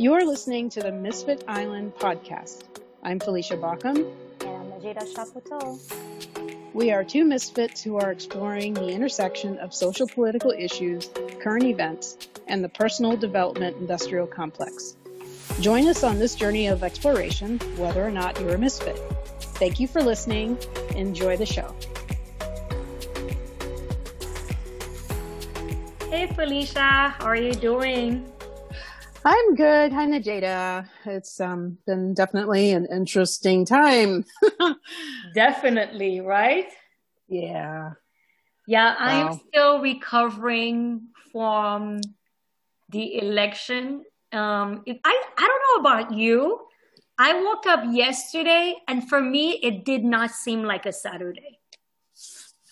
You are listening to the Misfit Island podcast. I'm Felicia Baucom. And I'm Najida Chaputo. We are two misfits who are exploring the intersection of social political issues, current events, and the personal development industrial complex. Join us on this journey of exploration, whether or not you're a misfit. Thank you for listening. Enjoy the show. Hey Felicia, how are you doing? I'm good. Hi, Najeda. It's um, been definitely an interesting time. definitely, right? Yeah. Yeah, I'm wow. still recovering from the election. Um, I, I don't know about you. I woke up yesterday and for me, it did not seem like a Saturday.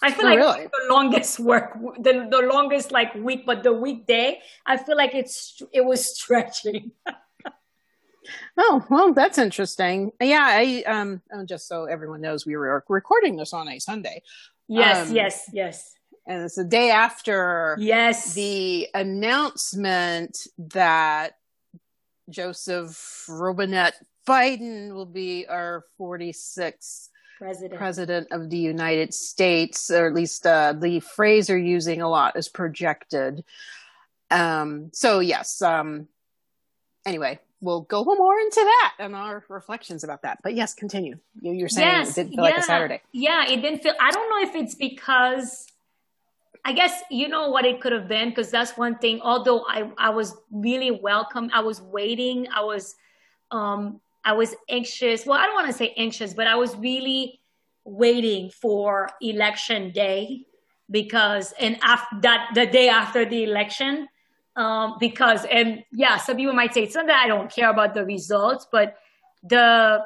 I feel oh, like really? the longest work, the, the longest like week, but the weekday, I feel like it's it was stretching. oh well, that's interesting. Yeah, I um oh, just so everyone knows, we were recording this on a Sunday. Yes, um, yes, yes. And it's the day after yes the announcement that Joseph Robinette Biden will be our 46th president. president of the United States, or at least uh, the phrase they're using a lot is projected. Um, so yes. Um, anyway, we'll go more into that and our reflections about that. But yes, continue. You, are saying yes, it didn't feel yeah, like a Saturday. Yeah, it didn't feel. I don't know if it's because. I guess you know what it could have been because that's one thing. Although I I was really welcome, I was waiting. I was um I was anxious. Well, I don't want to say anxious, but I was really waiting for election day because, and after that, the day after the election, um, because, and yeah, some people might say it's not that I don't care about the results, but the,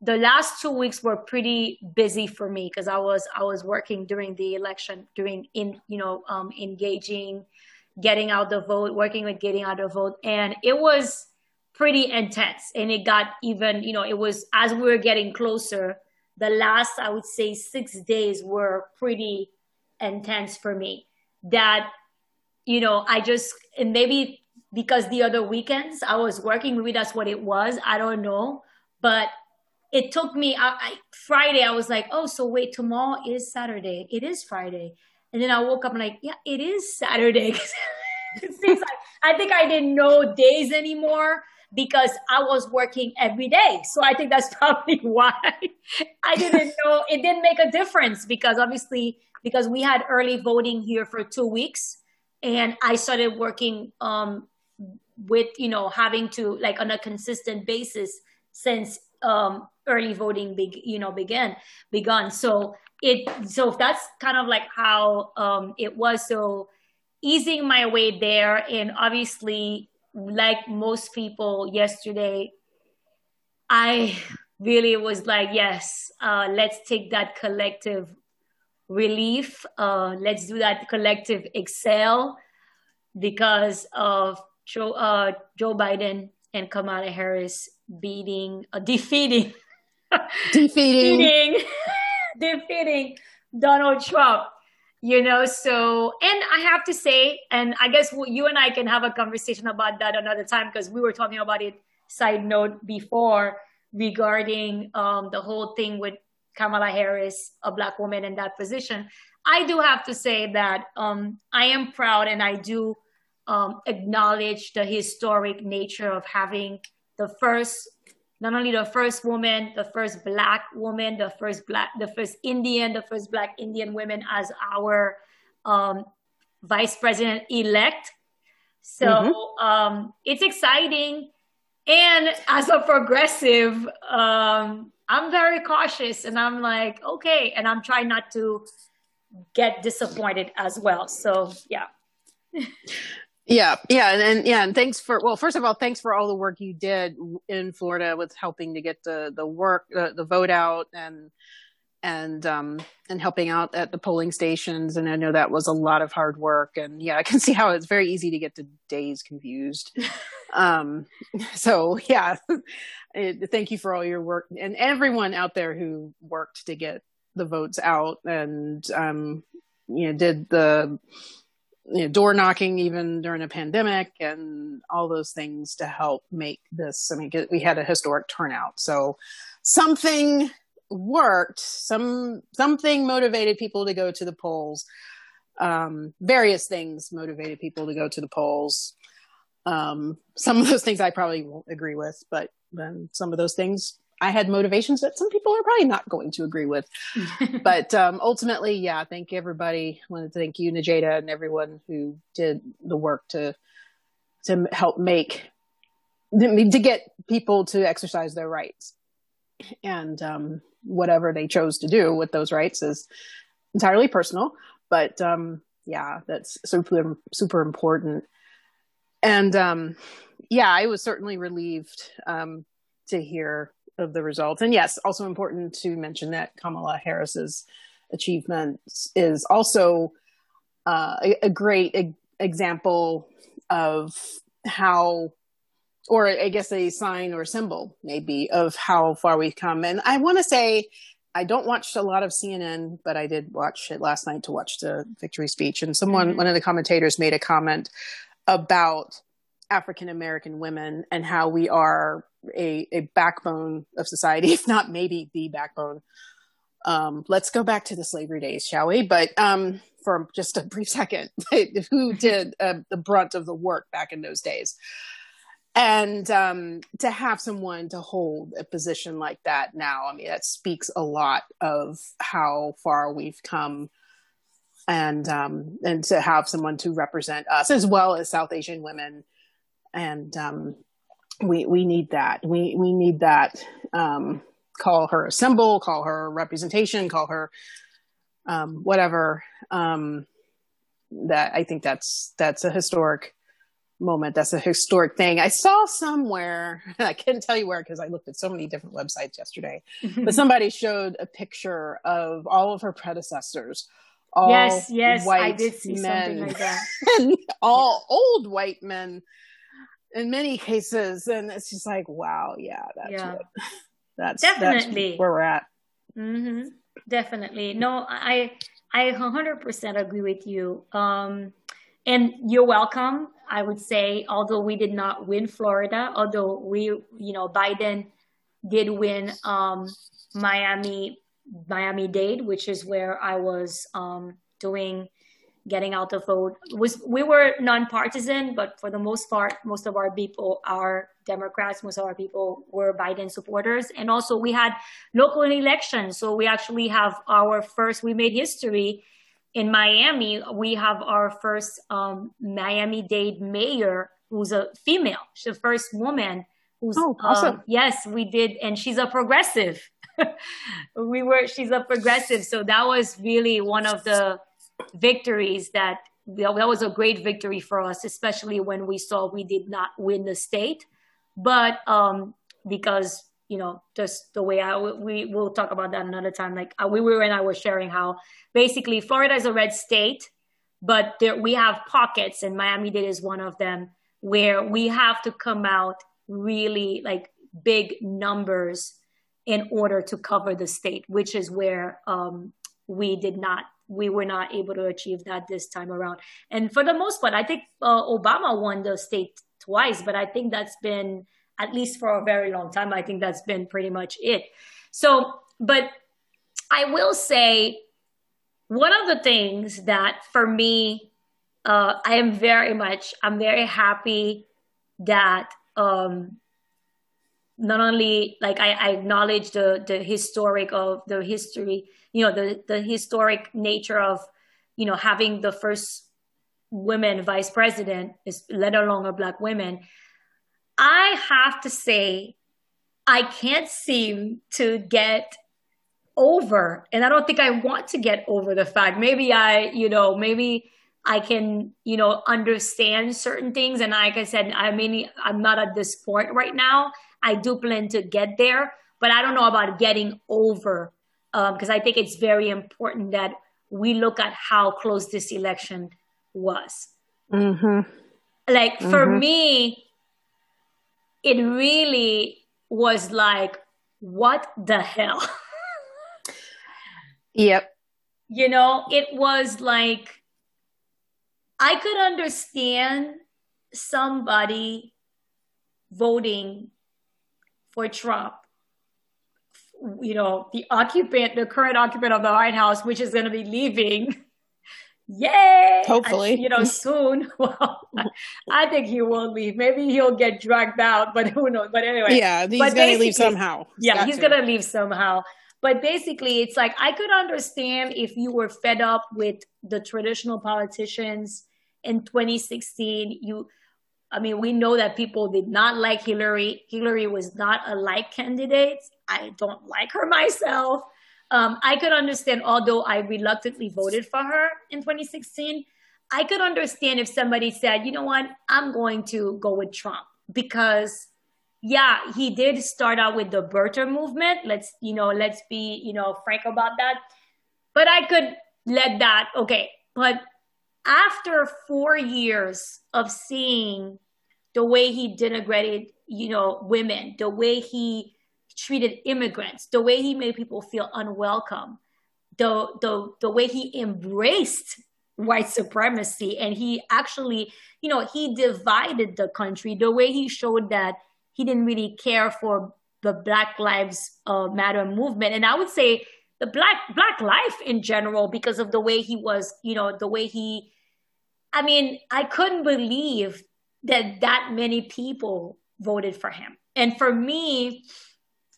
the last two weeks were pretty busy for me because I was, I was working during the election, during in, you know, um, engaging, getting out the vote, working with getting out the vote. And it was, pretty intense. And it got even, you know, it was as we were getting closer, the last, I would say, six days were pretty intense for me. That, you know, I just, and maybe because the other weekends I was working, maybe that's what it was. I don't know. But it took me I, I, Friday. I was like, oh, so wait, tomorrow is Saturday. It is Friday. And then I woke up and like, yeah, it is Saturday. it seems like I think I didn't know days anymore because I was working every day. So I think that's probably why I didn't know it didn't make a difference because obviously because we had early voting here for two weeks and I started working um, with you know having to like on a consistent basis since um, early voting big you know began begun. So it so that's kind of like how um, it was. So easing my way there and obviously like most people yesterday, I really was like, yes, uh, let's take that collective relief. Uh, let's do that collective excel because of Joe, uh, Joe Biden and Kamala Harris beating, uh, defeating, defeating, defeating, defeating Donald Trump you know so and i have to say and i guess you and i can have a conversation about that another time because we were talking about it side note before regarding um, the whole thing with kamala harris a black woman in that position. I do have to say that um, i am proud and i do um, acknowledge the historic nature of having the first not only the first woman, the first black woman, the first black, the first Indian, the first black Indian women as our um, vice president elect. So mm-hmm. um, it's exciting. And as a progressive, um, I'm very cautious and I'm like, okay. And I'm trying not to get disappointed as well. So, yeah. Yeah, yeah, and, and, yeah, and thanks for well, first of all, thanks for all the work you did in Florida with helping to get the the work the, the vote out and and um and helping out at the polling stations and I know that was a lot of hard work and yeah, I can see how it's very easy to get the days confused. um so yeah, thank you for all your work and everyone out there who worked to get the votes out and um you know did the you know, door knocking even during a pandemic and all those things to help make this. I mean, we had a historic turnout. So something worked. Some, something motivated people to go to the polls. Um, various things motivated people to go to the polls. Um, some of those things I probably won't agree with, but then some of those things I had motivations that some people are probably not going to agree with. but um, ultimately, yeah, thank everybody. I want to thank you, Najeda, and everyone who did the work to to help make to get people to exercise their rights. And um, whatever they chose to do with those rights is entirely personal. But um, yeah, that's super super important. And um, yeah, I was certainly relieved um, to hear of the results. And yes, also important to mention that Kamala Harris's achievement is also uh, a, a, great e- example of how, or I guess a sign or symbol maybe of how far we've come. And I want to say, I don't watch a lot of CNN, but I did watch it last night to watch the victory speech. And someone, mm-hmm. one of the commentators made a comment about African American women and how we are a, a backbone of society, if not maybe the backbone. Um, let's go back to the slavery days, shall we? But um, for just a brief second, who did uh, the brunt of the work back in those days? And um, to have someone to hold a position like that now, I mean, that speaks a lot of how far we've come and um, and to have someone to represent us as well as South Asian women and um, we we need that. We we need that. Um, call her a symbol, call her representation, call her um, whatever. Um, that I think that's that's a historic moment. That's a historic thing. I saw somewhere. I couldn't tell you where because I looked at so many different websites yesterday. but somebody showed a picture of all of her predecessors. All yes, yes, I did see men, something like that. all old white men in many cases and it's just like wow yeah that's yeah. What, that's definitely that's where we're at mm-hmm. definitely no i i 100% agree with you um and you're welcome i would say although we did not win florida although we you know biden did win um miami miami dade which is where i was um doing getting out the vote was we were nonpartisan, but for the most part, most of our people are Democrats. Most of our people were Biden supporters, and also we had local elections. So we actually have our first. We made history in Miami. We have our first um, Miami-Dade mayor, who's a female. She's the first woman who's oh, awesome. Um, yes, we did, and she's a progressive. we were. She's a progressive, so that was really one of the victories that that was a great victory for us, especially when we saw we did not win the state. But um, because you know, just the way I we will talk about that another time. Like uh, we were and I was sharing how basically Florida is a red state, but there, we have pockets, and Miami Dade is one of them where we have to come out really like big numbers in order to cover the state, which is where um, we did not we were not able to achieve that this time around. And for the most part, I think uh, Obama won the state twice, but I think that's been at least for a very long time. I think that's been pretty much it. So, but I will say one of the things that for me, uh, I am very much, I'm very happy that um, not only like I, I acknowledge the the historic of the history you know the the historic nature of you know having the first women vice president is let alone a black women. I have to say i can't seem to get over and i don't think i want to get over the fact. Maybe i you know maybe i can you know understand certain things. And like i said i mean i'm not at this point right now. I do plan to get there but i don't know about getting over because um, I think it's very important that we look at how close this election was. Mm-hmm. Like mm-hmm. for me, it really was like, what the hell? yep. You know, it was like, I could understand somebody voting for Trump. You know, the occupant, the current occupant of the White House, which is going to be leaving. Yay! Hopefully, I, you know, soon. Well, I think he will leave. Maybe he'll get dragged out, but who knows? But anyway, yeah, he's going to leave somehow. Yeah, he's going to leave somehow. But basically, it's like I could understand if you were fed up with the traditional politicians in 2016. You, I mean, we know that people did not like Hillary. Hillary was not a like candidate. I don't like her myself. Um, I could understand, although I reluctantly voted for her in 2016, I could understand if somebody said, you know what, I'm going to go with Trump because yeah, he did start out with the birther movement. Let's, you know, let's be, you know, frank about that. But I could let that, okay. But after four years of seeing the way he denigrated, you know, women, the way he treated immigrants, the way he made people feel unwelcome, the the the way he embraced white supremacy and he actually, you know, he divided the country, the way he showed that he didn't really care for the Black Lives uh, Matter movement. And I would say the black black life in general because of the way he was, you know, the way he I mean, I couldn't believe that that many people voted for him. And for me,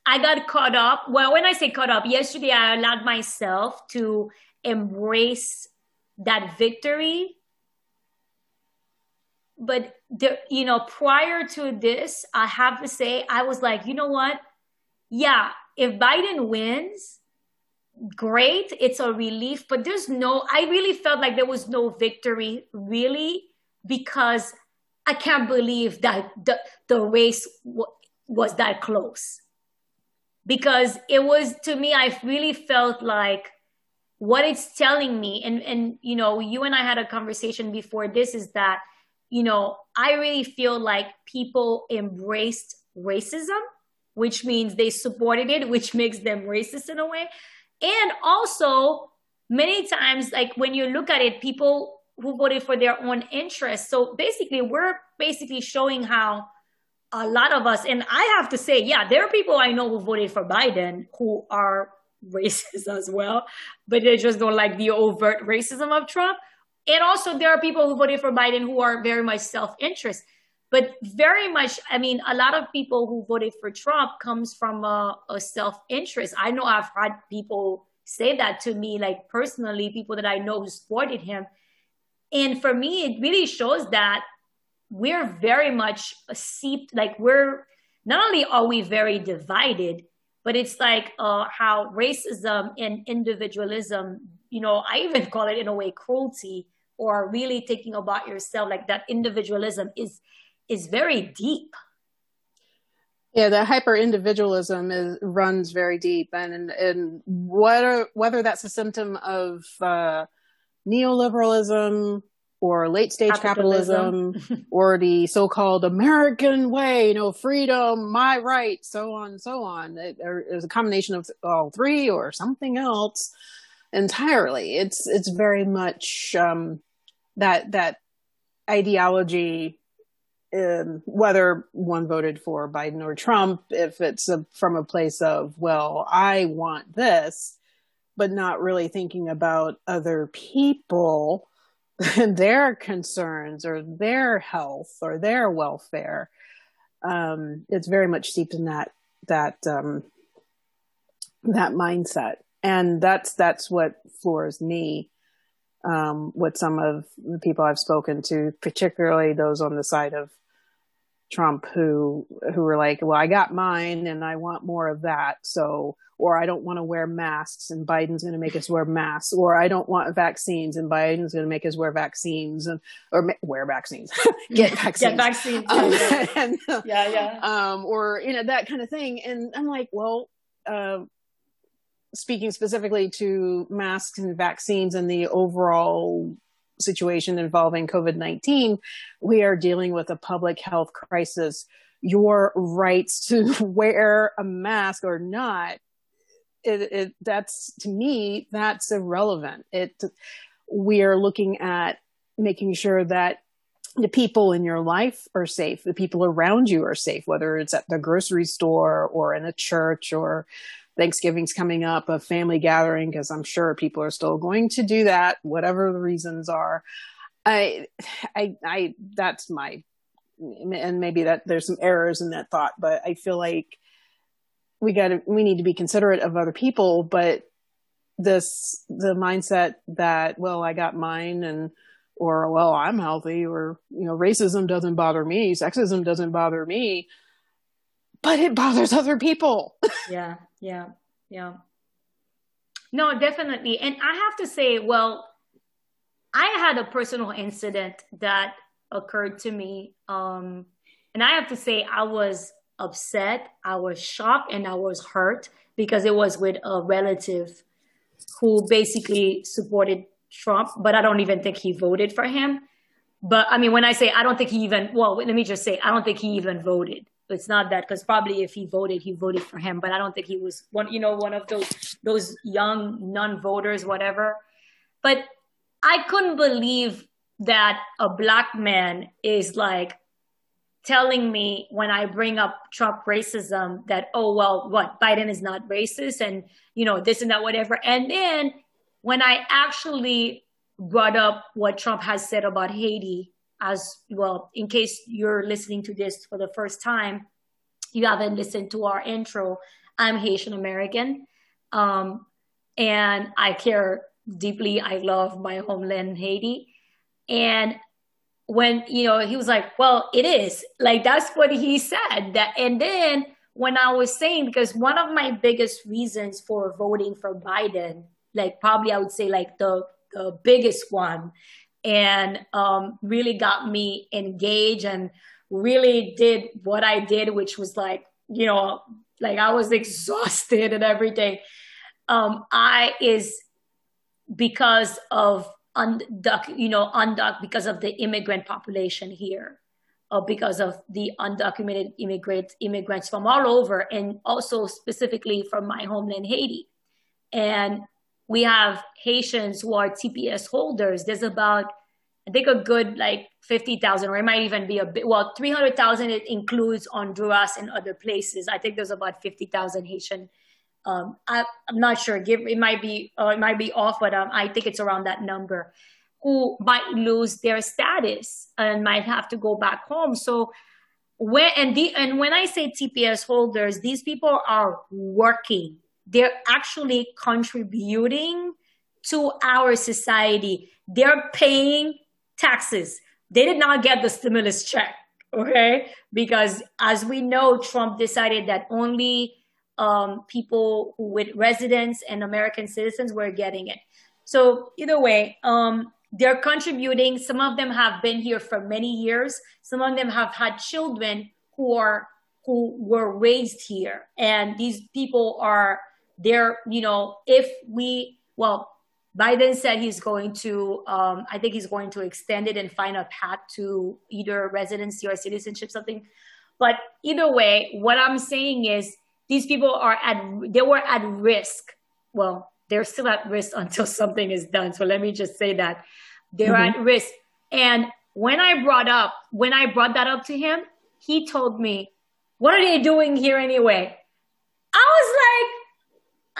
I got caught up. Well, when I say caught up, yesterday I allowed myself to embrace that victory but the, you know, prior to this, I have to say, I was like, you know what? Yeah, if Biden wins, great. It's a relief, but there's no, I really felt like there was no victory really because I can't believe that the, the race w- was that close. Because it was, to me, I really felt like what it's telling me, and, and, you know, you and I had a conversation before this is that you know, I really feel like people embraced racism, which means they supported it, which makes them racist in a way. And also, many times, like when you look at it, people who voted for their own interests. So basically, we're basically showing how a lot of us, and I have to say, yeah, there are people I know who voted for Biden who are racist as well, but they just don't like the overt racism of Trump. And also, there are people who voted for Biden who are very much self interest. But very much, I mean, a lot of people who voted for Trump comes from a, a self interest. I know I've had people say that to me, like personally, people that I know who supported him. And for me, it really shows that we're very much seeped, like we're not only are we very divided, but it's like uh, how racism and individualism, you know, I even call it in a way cruelty or really thinking about yourself like that individualism is is very deep. Yeah the hyper individualism is runs very deep and and whether whether that's a symptom of uh, neoliberalism or late stage capitalism, capitalism or the so-called American way, you know, freedom, my right, so on, so on. It, it's a combination of all three or something else entirely. It's it's very much um, that that ideology um, whether one voted for Biden or Trump, if it's a, from a place of, well, I want this, but not really thinking about other people their concerns or their health or their welfare. Um, it's very much steeped in that that um, that mindset, and that's that's what floors me um, with some of the people I've spoken to, particularly those on the side of Trump who who were like, "Well, I got mine, and I want more of that." So, or I don't want to wear masks, and Biden's going to make us wear masks, or I don't want vaccines, and Biden's going to make us wear vaccines, and or ma- wear vaccines, get vaccines, get vaccines, um, yeah, and, yeah, yeah, um, or you know that kind of thing. And I'm like, well, uh, speaking specifically to masks and vaccines and the overall situation involving COVID 19, we are dealing with a public health crisis. Your rights to wear a mask or not, it, it, that's to me, that's irrelevant. It, we are looking at making sure that the people in your life are safe, the people around you are safe, whether it's at the grocery store or in a church or Thanksgiving's coming up, a family gathering, because I'm sure people are still going to do that, whatever the reasons are. I, I, I, that's my, and maybe that there's some errors in that thought, but I feel like we got to, we need to be considerate of other people, but this, the mindset that, well, I got mine and, or, well, I'm healthy or, you know, racism doesn't bother me, sexism doesn't bother me, but it bothers other people. yeah. Yeah. Yeah. No, definitely. And I have to say, well, I had a personal incident that occurred to me. Um, and I have to say, I was upset, I was shocked, and I was hurt because it was with a relative who basically supported Trump, but I don't even think he voted for him. But I mean, when I say I don't think he even, well, let me just say, I don't think he even voted it's not that because probably if he voted, he voted for him. But I don't think he was one, you know, one of those those young non-voters, whatever. But I couldn't believe that a black man is like telling me when I bring up Trump racism that, oh, well, what, Biden is not racist and, you know, this and that, whatever. And then when I actually brought up what Trump has said about Haiti, as well, in case you're listening to this for the first time, you haven't listened to our intro. I'm Haitian American. Um, and I care deeply. I love my homeland, Haiti. And when, you know, he was like, well, it is like, that's what he said that. And then when I was saying, because one of my biggest reasons for voting for Biden, like probably I would say like the, the biggest one and um, really got me engaged and really did what I did, which was like, you know, like I was exhausted and everything. Um, I is because of undoc, you know, undoc because of the immigrant population here, or because of the undocumented immigrant immigrants from all over, and also specifically from my homeland, Haiti. And we have Haitians who are TPS holders. There's about, I think, a good like 50,000, or it might even be a bit, well, 300,000, it includes Honduras and other places. I think there's about 50,000 Haitian. Um, I, am not sure. Give it might be uh, it might be off, but um, I think it's around that number. Who might lose their status and might have to go back home. So when and the and when I say TPS holders, these people are working they're actually contributing to our society. They're paying taxes. They did not get the stimulus check, okay? Because as we know, Trump decided that only um, people with residence and American citizens were getting it. So either way, um, they're contributing. Some of them have been here for many years. Some of them have had children who are who were raised here, and these people are there, you know, if we, well, Biden said he's going to, um, I think he's going to extend it and find a path to either residency or citizenship, something. But either way, what I'm saying is these people are at, they were at risk. Well, they're still at risk until something is done. So let me just say that they're mm-hmm. at risk. And when I brought up, when I brought that up to him, he told me, what are they doing here anyway? I was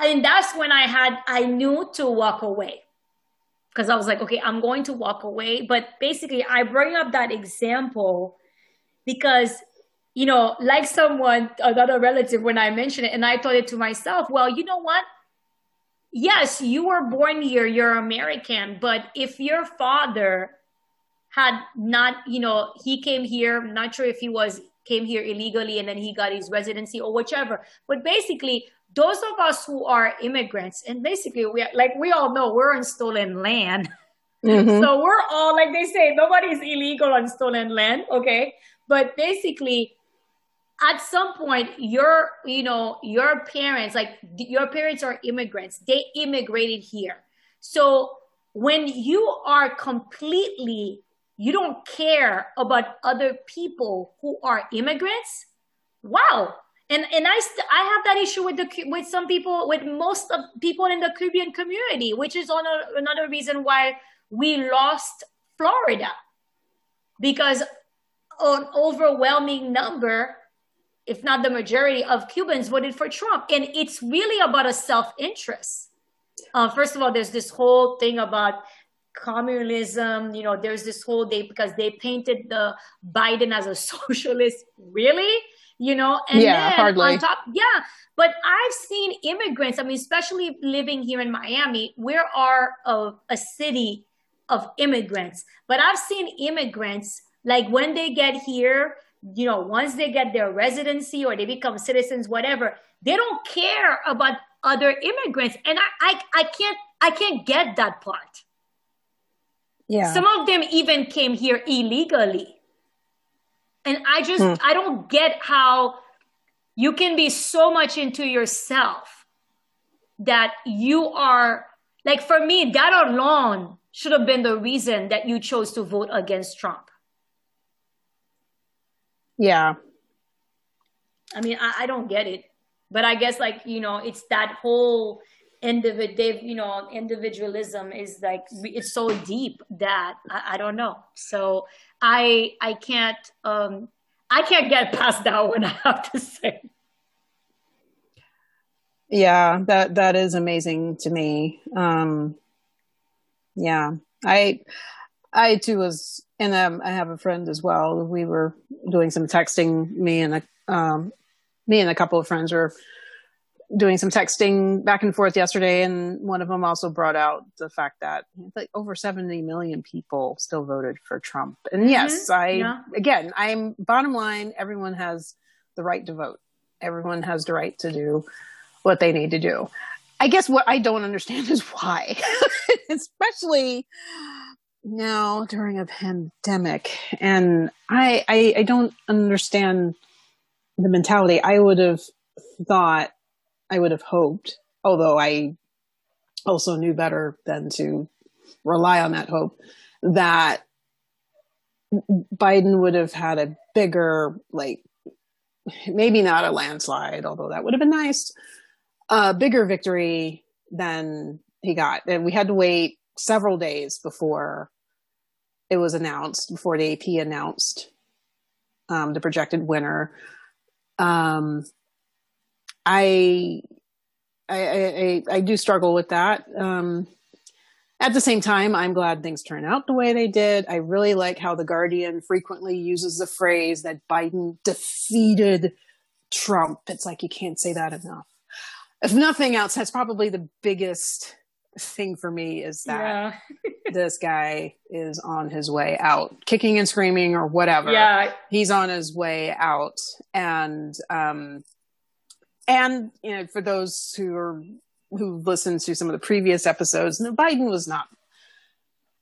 and that's when I had, I knew to walk away because I was like, okay, I'm going to walk away. But basically, I bring up that example because, you know, like someone, another relative, when I mentioned it, and I thought it to myself, well, you know what? Yes, you were born here, you're American, but if your father had not, you know, he came here, not sure if he was came here illegally and then he got his residency or whichever. But basically, those of us who are immigrants, and basically we are, like we all know we're on stolen land. Mm-hmm. So we're all like they say, nobody's illegal on stolen land, okay? But basically, at some point, your you know your parents, like your parents are immigrants. They immigrated here. So when you are completely you don't care about other people who are immigrants, wow, and and I st- I have that issue with the with some people with most of people in the Caribbean community, which is on a, another reason why we lost Florida because an overwhelming number, if not the majority of Cubans voted for Trump. And it's really about a self interest. Uh, first of all, there's this whole thing about communism. You know, there's this whole day because they painted the Biden as a socialist. Really? You know, and yeah, hardly. on top, yeah. But I've seen immigrants. I mean, especially living here in Miami, we are a, a city of immigrants. But I've seen immigrants like when they get here, you know, once they get their residency or they become citizens, whatever, they don't care about other immigrants. And I, I, I can't, I can't get that part. Yeah. Some of them even came here illegally. And I just, hmm. I don't get how you can be so much into yourself that you are, like for me, that alone should have been the reason that you chose to vote against Trump. Yeah. I mean, I, I don't get it. But I guess like, you know, it's that whole individual, you know, individualism is like it's so deep that I, I don't know. So I I can't um I can't get past that one, I have to say. Yeah, that that is amazing to me. Um yeah. I I too was and um, I have a friend as well. We were doing some texting. Me and a um, me and a couple of friends were doing some texting back and forth yesterday, and one of them also brought out the fact that like over 70 million people still voted for Trump. And mm-hmm. yes, I yeah. again, I'm bottom line. Everyone has the right to vote. Everyone has the right to do what they need to do. I guess what I don't understand is why, especially now during a pandemic. And I, I, I don't understand the mentality. I would have thought, I would have hoped, although I also knew better than to rely on that hope, that Biden would have had a bigger, like, maybe not a landslide, although that would have been nice, a bigger victory than he got. And we had to wait several days before it was announced, before the AP announced um, the projected winner. Um, I, I, I, I, do struggle with that. Um, at the same time, I'm glad things turned out the way they did. I really like how The Guardian frequently uses the phrase that Biden defeated Trump. It's like you can't say that enough. If nothing else, that's probably the biggest thing for me is that yeah. this guy is on his way out, kicking and screaming or whatever. Yeah. He's on his way out. And, um, and, you know, for those who are, who listened to some of the previous episodes, Biden was not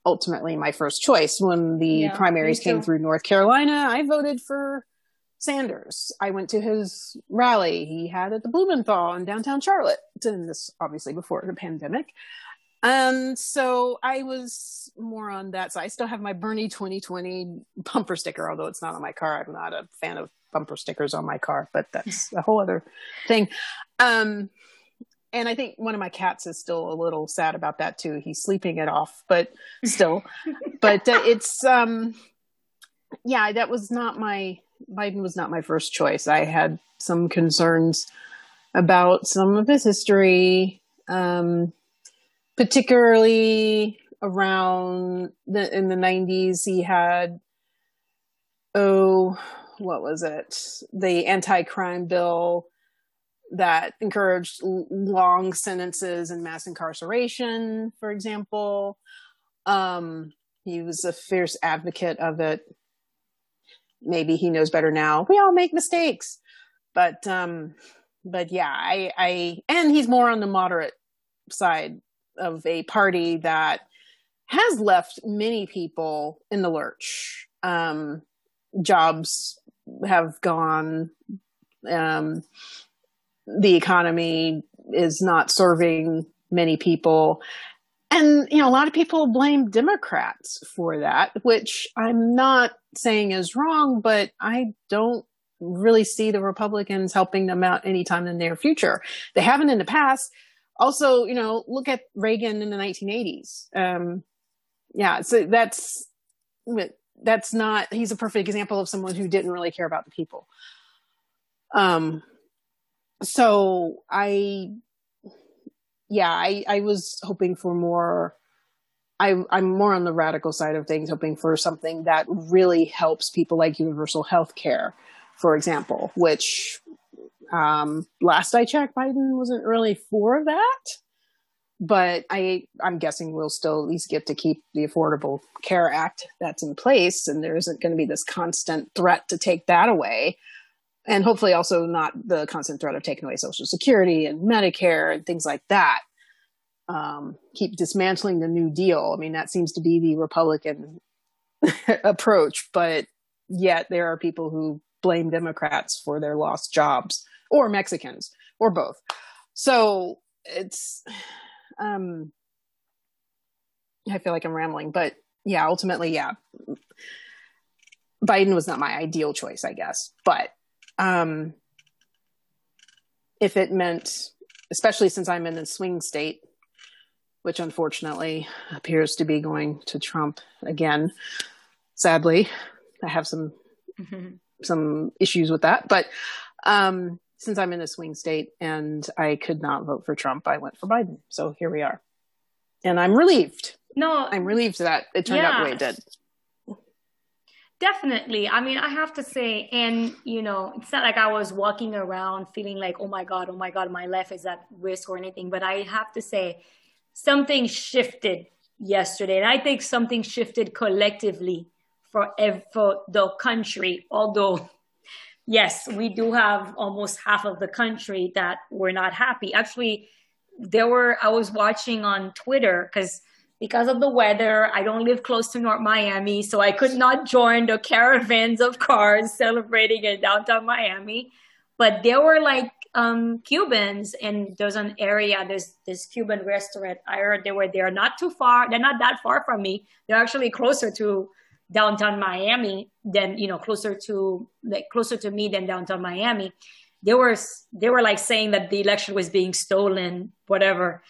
ultimately my first choice. When the yeah, primaries came through North Carolina, I voted for Sanders. I went to his rally he had at the Blumenthal in downtown Charlotte, and this obviously before the pandemic. And so I was more on that So I still have my Bernie 2020 bumper sticker, although it's not on my car. I'm not a fan of bumper stickers on my car, but that's a whole other thing. Um, and I think one of my cats is still a little sad about that too. He's sleeping it off, but still, but uh, it's, um, yeah, that was not my Biden was not my first choice. I had some concerns about some of his history, um, particularly around the in the 90s. He had oh, what was it? The anti-crime bill that encouraged long sentences and mass incarceration, for example. Um, he was a fierce advocate of it maybe he knows better now. We all make mistakes, but um, but yeah, I, I and he's more on the moderate side of a party that has left many people in the lurch. Um, jobs have gone. Um, the economy is not serving many people. And, you know, a lot of people blame Democrats for that, which I'm not saying is wrong, but I don't really see the Republicans helping them out anytime in the near future. They haven't in the past. Also, you know, look at Reagan in the 1980s. Um, yeah, so that's, that's not he's a perfect example of someone who didn't really care about the people. Um so i yeah i i was hoping for more. I, I'm more on the radical side of things, hoping for something that really helps people like universal health care, for example, which um, last I checked, Biden wasn't really for that but I, I'm guessing we'll still at least get to keep the Affordable Care Act that's in place, and there isn't going to be this constant threat to take that away, and hopefully also not the constant threat of taking away Social Security and Medicare and things like that. Um, keep dismantling the New Deal. I mean, that seems to be the Republican approach, but yet there are people who blame Democrats for their lost jobs, or Mexicans, or both. So it's um, I feel like I'm rambling, but yeah, ultimately, yeah, Biden was not my ideal choice, I guess. But um, if it meant, especially since I'm in a swing state, which unfortunately appears to be going to Trump again, sadly, I have some mm-hmm. some issues with that. But um, since I'm in a swing state and I could not vote for Trump, I went for Biden. So here we are. And I'm relieved. No, I'm relieved that it turned yeah, out the way it did. Definitely. I mean, I have to say, and you know, it's not like I was walking around feeling like, oh my God, oh my God, my life is at risk or anything. But I have to say, something shifted yesterday. And I think something shifted collectively for, for the country, although yes, we do have almost half of the country that were not happy. Actually, there were, I was watching on Twitter because because of the weather, I don't live close to North Miami, so I could not join the caravans of cars celebrating in downtown Miami. But there were like um, Cubans, and there's an area, there's this Cuban restaurant. I heard they were there, not too far. They're not that far from me. They're actually closer to downtown Miami than you know closer to like closer to me than downtown Miami. They were they were like saying that the election was being stolen, whatever.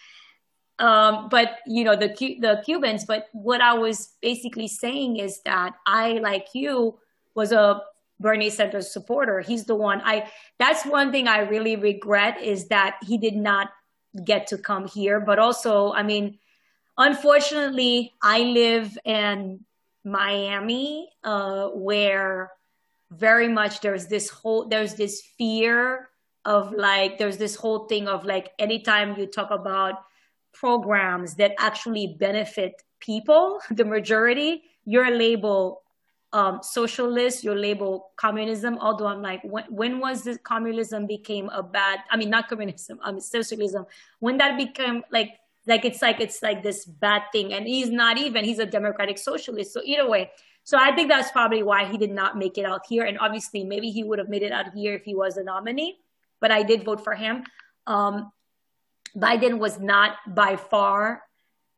Um, but you know the the Cubans. But what I was basically saying is that I, like you, was a Bernie Sanders supporter. He's the one I. That's one thing I really regret is that he did not get to come here. But also, I mean, unfortunately, I live in Miami, uh, where very much there's this whole there's this fear of like there's this whole thing of like anytime you talk about programs that actually benefit people, the majority, you're labeled um, socialist, you're labeled communism. Although I'm like, when, when was this communism became a bad? I mean, not communism, I mean socialism. When that became like like it's like it's like this bad thing. And he's not even he's a democratic socialist. So either way so i think that's probably why he did not make it out here. And obviously maybe he would have made it out here if he was a nominee but i did vote for him. Um, biden was not by far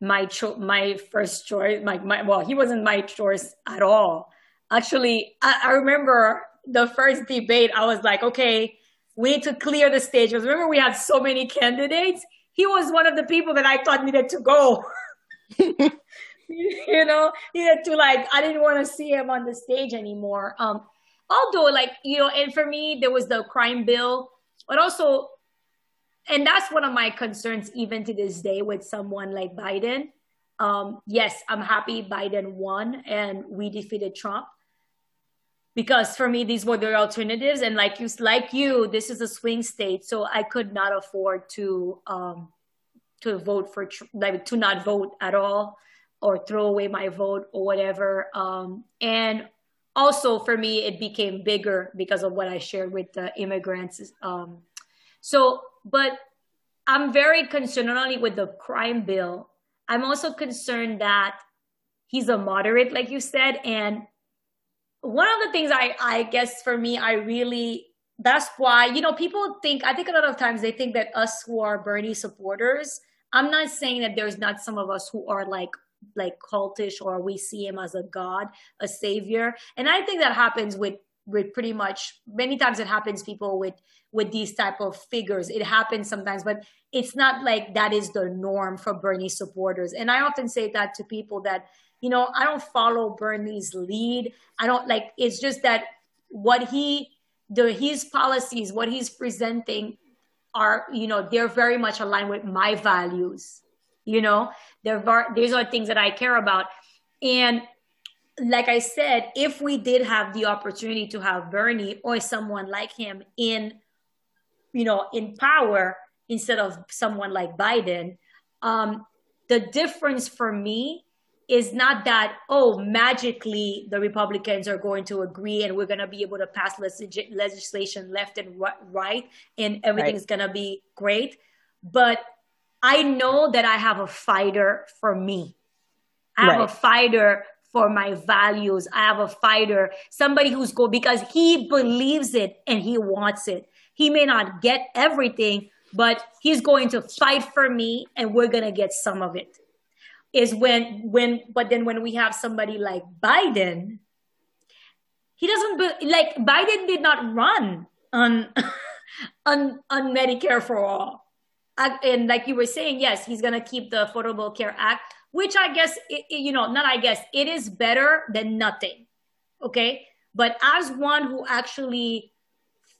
my cho- my first choice my, my well he wasn't my choice at all. Actually I, I remember the first debate i was like okay we need to clear the stage. Because remember we had so many candidates he was one of the people that I thought needed to go. you know, needed to like, I didn't want to see him on the stage anymore. Um, although like, you know, and for me, there was the crime bill, but also, and that's one of my concerns even to this day with someone like Biden. Um, yes, I'm happy Biden won and we defeated Trump because for me these were the alternatives. And like you like you this is a swing state. So i could not afford to um to vote for like to not vote at all or throw away my vote or whatever. Um and also for me it became bigger because of what i shared with the immigrants um so but i'm very concerned not only with the crime bill i'm also concerned that he's a moderate like you said and one of the things I, I guess for me, I really, that's why, you know, people think, I think a lot of times they think that us who are Bernie supporters, I'm not saying that there's not some of us who are like, like cultish or we see him as a God, a savior. And I think that happens with, with pretty much many times it happens people with, with these type of figures. It happens sometimes, but it's not like that is the norm for Bernie supporters. And I often say that to people that you know, I don't follow Bernie's lead. I don't like, it's just that what he, the, his policies, what he's presenting are, you know, they're very much aligned with my values. You know, they're, these are things that I care about. And like I said, if we did have the opportunity to have Bernie or someone like him in, you know, in power instead of someone like Biden, um, the difference for me is not that oh magically the republicans are going to agree and we're going to be able to pass legislation left and right and everything's right. going to be great. But i know that i have a fighter for me. I have right. a fighter for my values. I have a fighter somebody who's go because he believes it and he wants it. He may not get everything but he's going to fight for me and we're going to get some of it is when when but then when we have somebody like biden he doesn't be, like biden did not run on on on medicare for all. And like you were saying yes he's to keep the affordable care act which i guess it, you know not i guess it is better than nothing okay? But as one who actually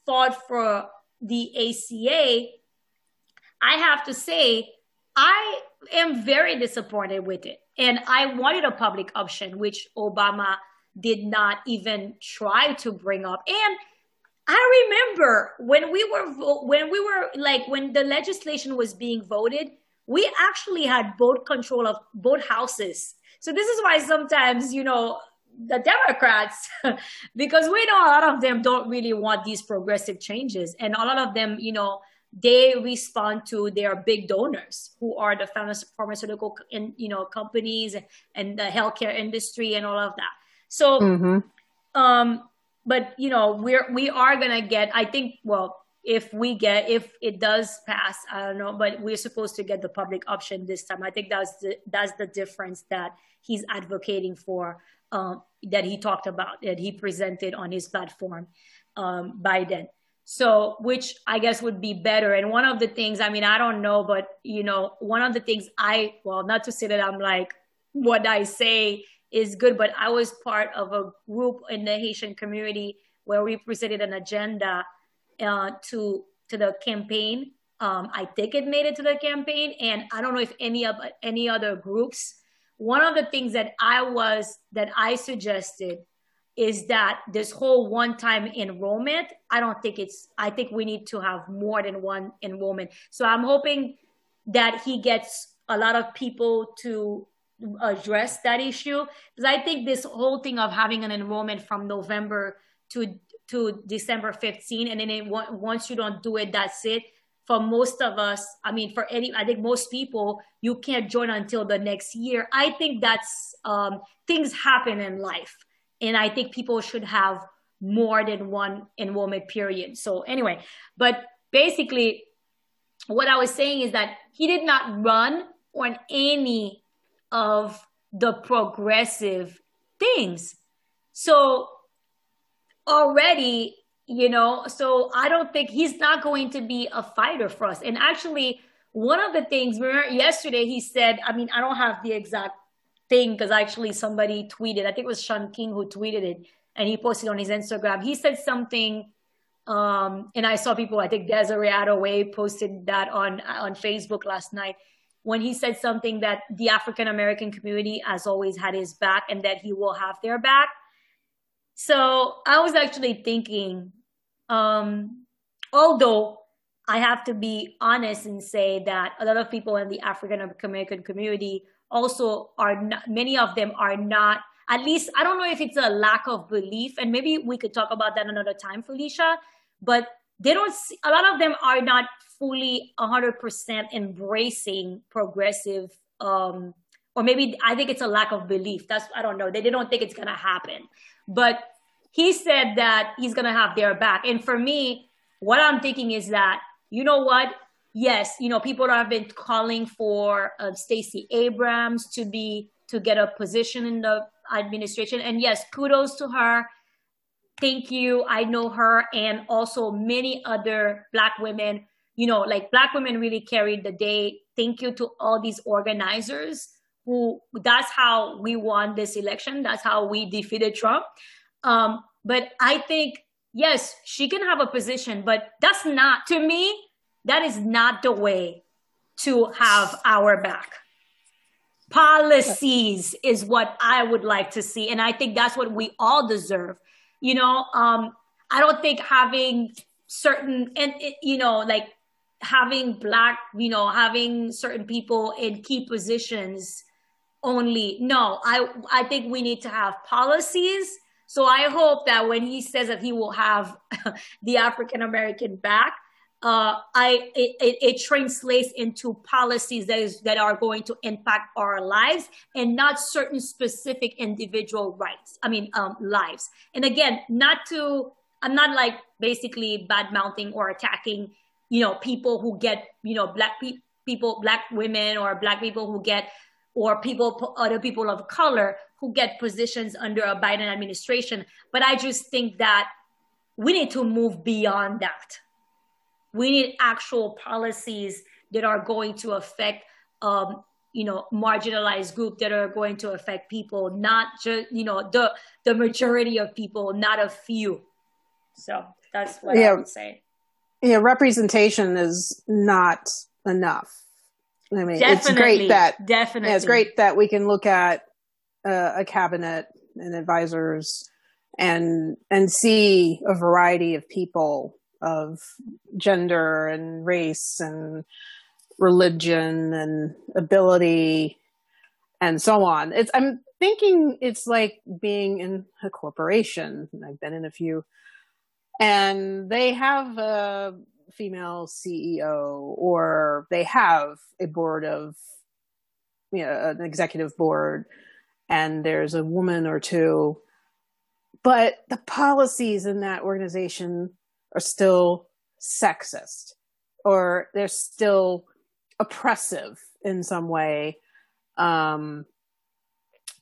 fought for the aca I have to say, I am very disappointed with it. And I wanted a public option, which Obama did not even try to bring up. And I remember when we were when we were like when the legislation was being voted, we actually had both control of both houses. So this is why sometimes, you know, the Democrats, because we know a lot of them don't really want these progressive changes. And a lot of them, you know, they respond to their big donors who are the pharmaceutical in, you know companies and the healthcare industry and all of that. So mm-hmm. um but you know we're we are gonna get i think well if we get if it does pass i don't know but we're supposed to get the public option this time. I think that's the that's the difference that he's advocating for um, that he talked about that he presented on his platform um, biden so, which I guess would be better. And one of the things, I mean, I don't know, but you know, one of the things I, well, not to say that I'm like, what I say is good, but I was part of a group in the Haitian community where we presented an agenda uh, to to the campaign. Um, I think it made it to the campaign, and I don't know if any of any other groups. One of the things that I was that I suggested is that this whole one-time enrollment, I don't think it's, I think we need to have more than one enrollment. So I'm hoping that he gets a lot of people to address that issue. Because I think this whole thing of having an enrollment from November to to December 15 and then it, once you don't do it that's it. For most of us I mean for any I think most people you can't join until the next year. I think that's um, things happen in life and I think people should have more than one enrollment period. So anyway, but basically what I was saying is that he did not run on any of the progressive things. So already, you know, so I don't think he's not going to be a fighter for us. And actually, one of the things, remember yesterday he said, I mean, I don't have the exact thing because actually somebody tweeted, I think it was Shaun King who tweeted it, and he posted on his Instagram. He said something, um, and I saw people, I think Desiree Adaway posted that on on Facebook last night when he said something that the African American community has always had his back and that he will have their back. So I was actually thinking, um, although I have to be honest and say that a lot of people in the African American community also are not, many of them are not at least i don't know if it's a lack of belief and maybe we could talk about that another time felicia but they don't see, a lot of them are not fully 100% embracing progressive um, or maybe i think it's a lack of belief that's i don't know they, they don't think it's to happen. But he said that he's to have their back and for me what i'm thinking is that you know what yes, you know, people have been calling for uh, Stacey Abrams to be to get a position in the administration, and yes, kudos to her. Thank you. I know her, and also many other Black women. You know, like Black women really carried the day. Thank you to all these organizers who that's how we won this election. That's how we defeated Trump. Um, but I think, yes, she can have a position, but that's not, to me, that is not the way to have our back. Policies is what I would like to see. And I think that's what we all deserve. You know, um, I don't think having certain, and, you know, like having black, you know, having certain people in key positions only. No, I, I think we need to have policies. So I hope that when he says that he will have the African American back, uh, I it, it, it, translates into policies that is that are going to impact our lives and not certain specific individual rights. I mean, um, lives. And again, not to I'm not like basically bad mouthing or attacking, you know, people who get you know black pe- people, black women or black people who get or people other people of color who get positions under a Biden administration. But I just think that we need to move beyond that we need actual policies that are going to affect, um, you know, marginalized group that are going to affect people, not just, you know, the, the majority of people, not a few. So that's what yeah. I would say. Yeah, representation is not enough. I mean, definitely, it's great that definitely yeah, it's great that we can look at uh, a cabinet and advisors and and see a variety of people of gender and race and religion and ability and so on. It's, I'm thinking it's like being in a corporation. I've been in a few and they have a female CEO or they have a board of, you know, an executive board and there's a woman or two, but the policies in that organization are still sexist or they're still oppressive in some way. Um,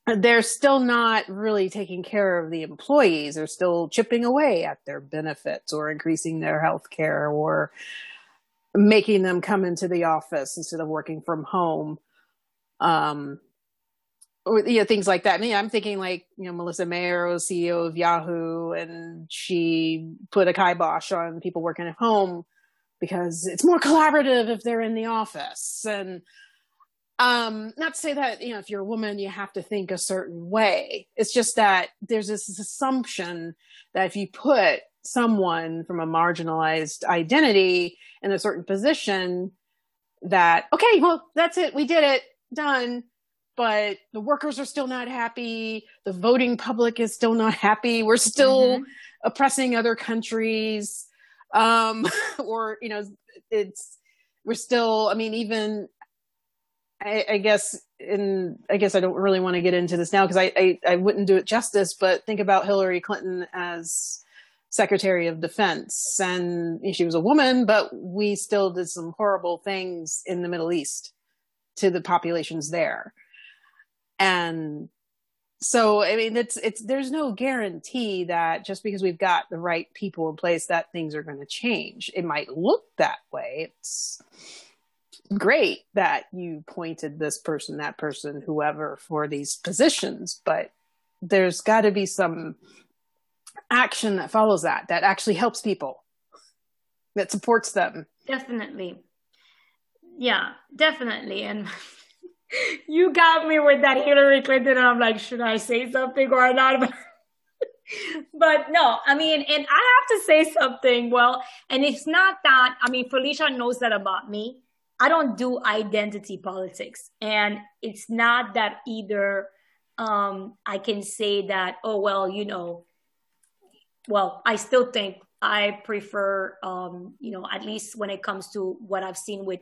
they're still not really taking care of the employees. They're still chipping away at their benefits or increasing their health care or making them come into the office instead of working from home. Um, or you know things like that. I mean, I'm thinking like you know Melissa Mayer CEO of Yahoo, and she put a kibosh on people working at home because it's more collaborative if they're in the office. And um, not to say that you know if you're a woman you have to think a certain way. It's just that there's this assumption that if you put someone from a marginalized identity in a certain position, that okay, well that's it, we did it, done but the workers are still not happy. The voting public is still not happy. We're still mm-hmm. oppressing other countries. Um, or, you know, it's, we're still, I mean, even, I, I guess in, I guess I don't really want to get into this now because I, I, I wouldn't do it justice, but think about Hillary Clinton as Secretary of Defense. And she was a woman, but we still did some horrible things in the Middle East to the populations there. And so, I mean, it's, it's, there's no guarantee that just because we've got the right people in place that things are going to change. It might look that way. It's great that you pointed this person, that person, whoever for these positions, but there's got to be some action that follows that, that actually helps people, that supports them. Definitely. Yeah, definitely. And you got me with that Hillary Clinton, and I'm like, should I say something or not? but no, I mean, and I have to say something. Well, and it's not that, I mean, Felicia knows that about me. I don't do identity politics. And it's not that either um, I can say that, oh, well, you know, well, I still think I prefer, um, you know, at least when it comes to what I've seen with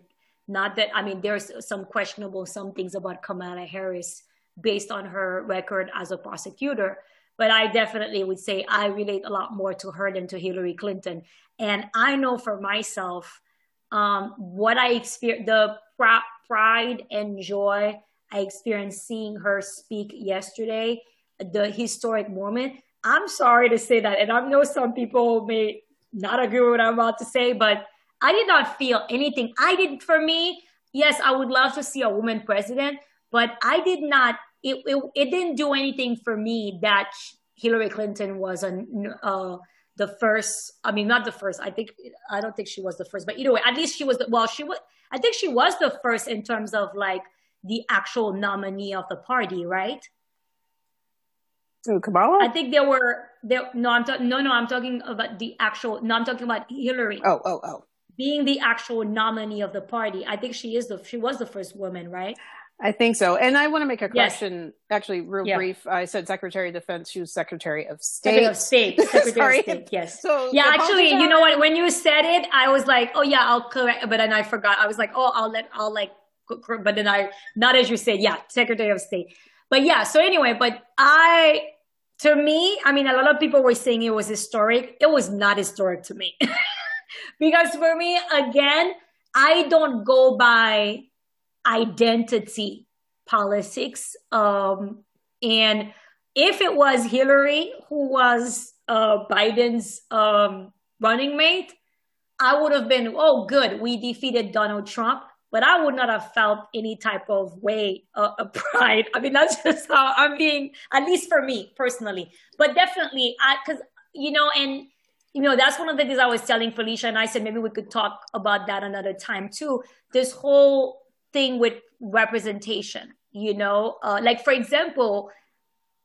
not that, I mean, there's some questionable, some things about Kamala Harris based on her record as a prosecutor. But I definitely would say I relate a lot more to her than to Hillary Clinton. And I know for myself, um, what I experienced, the pr- pride and joy I experienced seeing her speak yesterday, the historic moment. I'm sorry to say that. And I know some people may not agree with what I'm about to say, but I did not feel anything. I did, for me, yes, I would love to see a woman president, but I did not. It, it, it didn't do anything for me that Hillary Clinton was a uh, the first. I mean, not the first. I think I don't think she was the first, but either way, at least she was. The, well, she was. I think she was the first in terms of like the actual nominee of the party, right? Ooh, Kamala? I think there were there. No, I'm ta- no, no. I'm talking about the actual. No, I'm talking about Hillary. Oh, oh, oh. Being the actual nominee of the party, I think she is the. She was the first woman, right? I think so. And I want to make a correction, yes. actually, real yeah. brief. I said Secretary of Defense. She was Secretary of State. Secretary of State. Secretary of State. Yes. So yeah, actually, you know what? When you said it, I was like, oh yeah, I'll correct. But then I forgot. I was like, oh, I'll let, I'll like, but then I, not as you said, yeah, Secretary of State. But yeah. So anyway, but I, to me, I mean, a lot of people were saying it was historic. It was not historic to me, because for me, again, I don't go by identity politics. Um, and if it was Hillary who was uh, Biden's um, running mate, I would have been, oh, good, we defeated Donald Trump. But I would not have felt any type of way uh, of pride. I mean, that's just how I'm being, at least for me personally. But definitely, I, because, you know, and, you know, that's one of the things I was telling Felicia, and I said maybe we could talk about that another time too. This whole thing with representation you know? Uh, like for example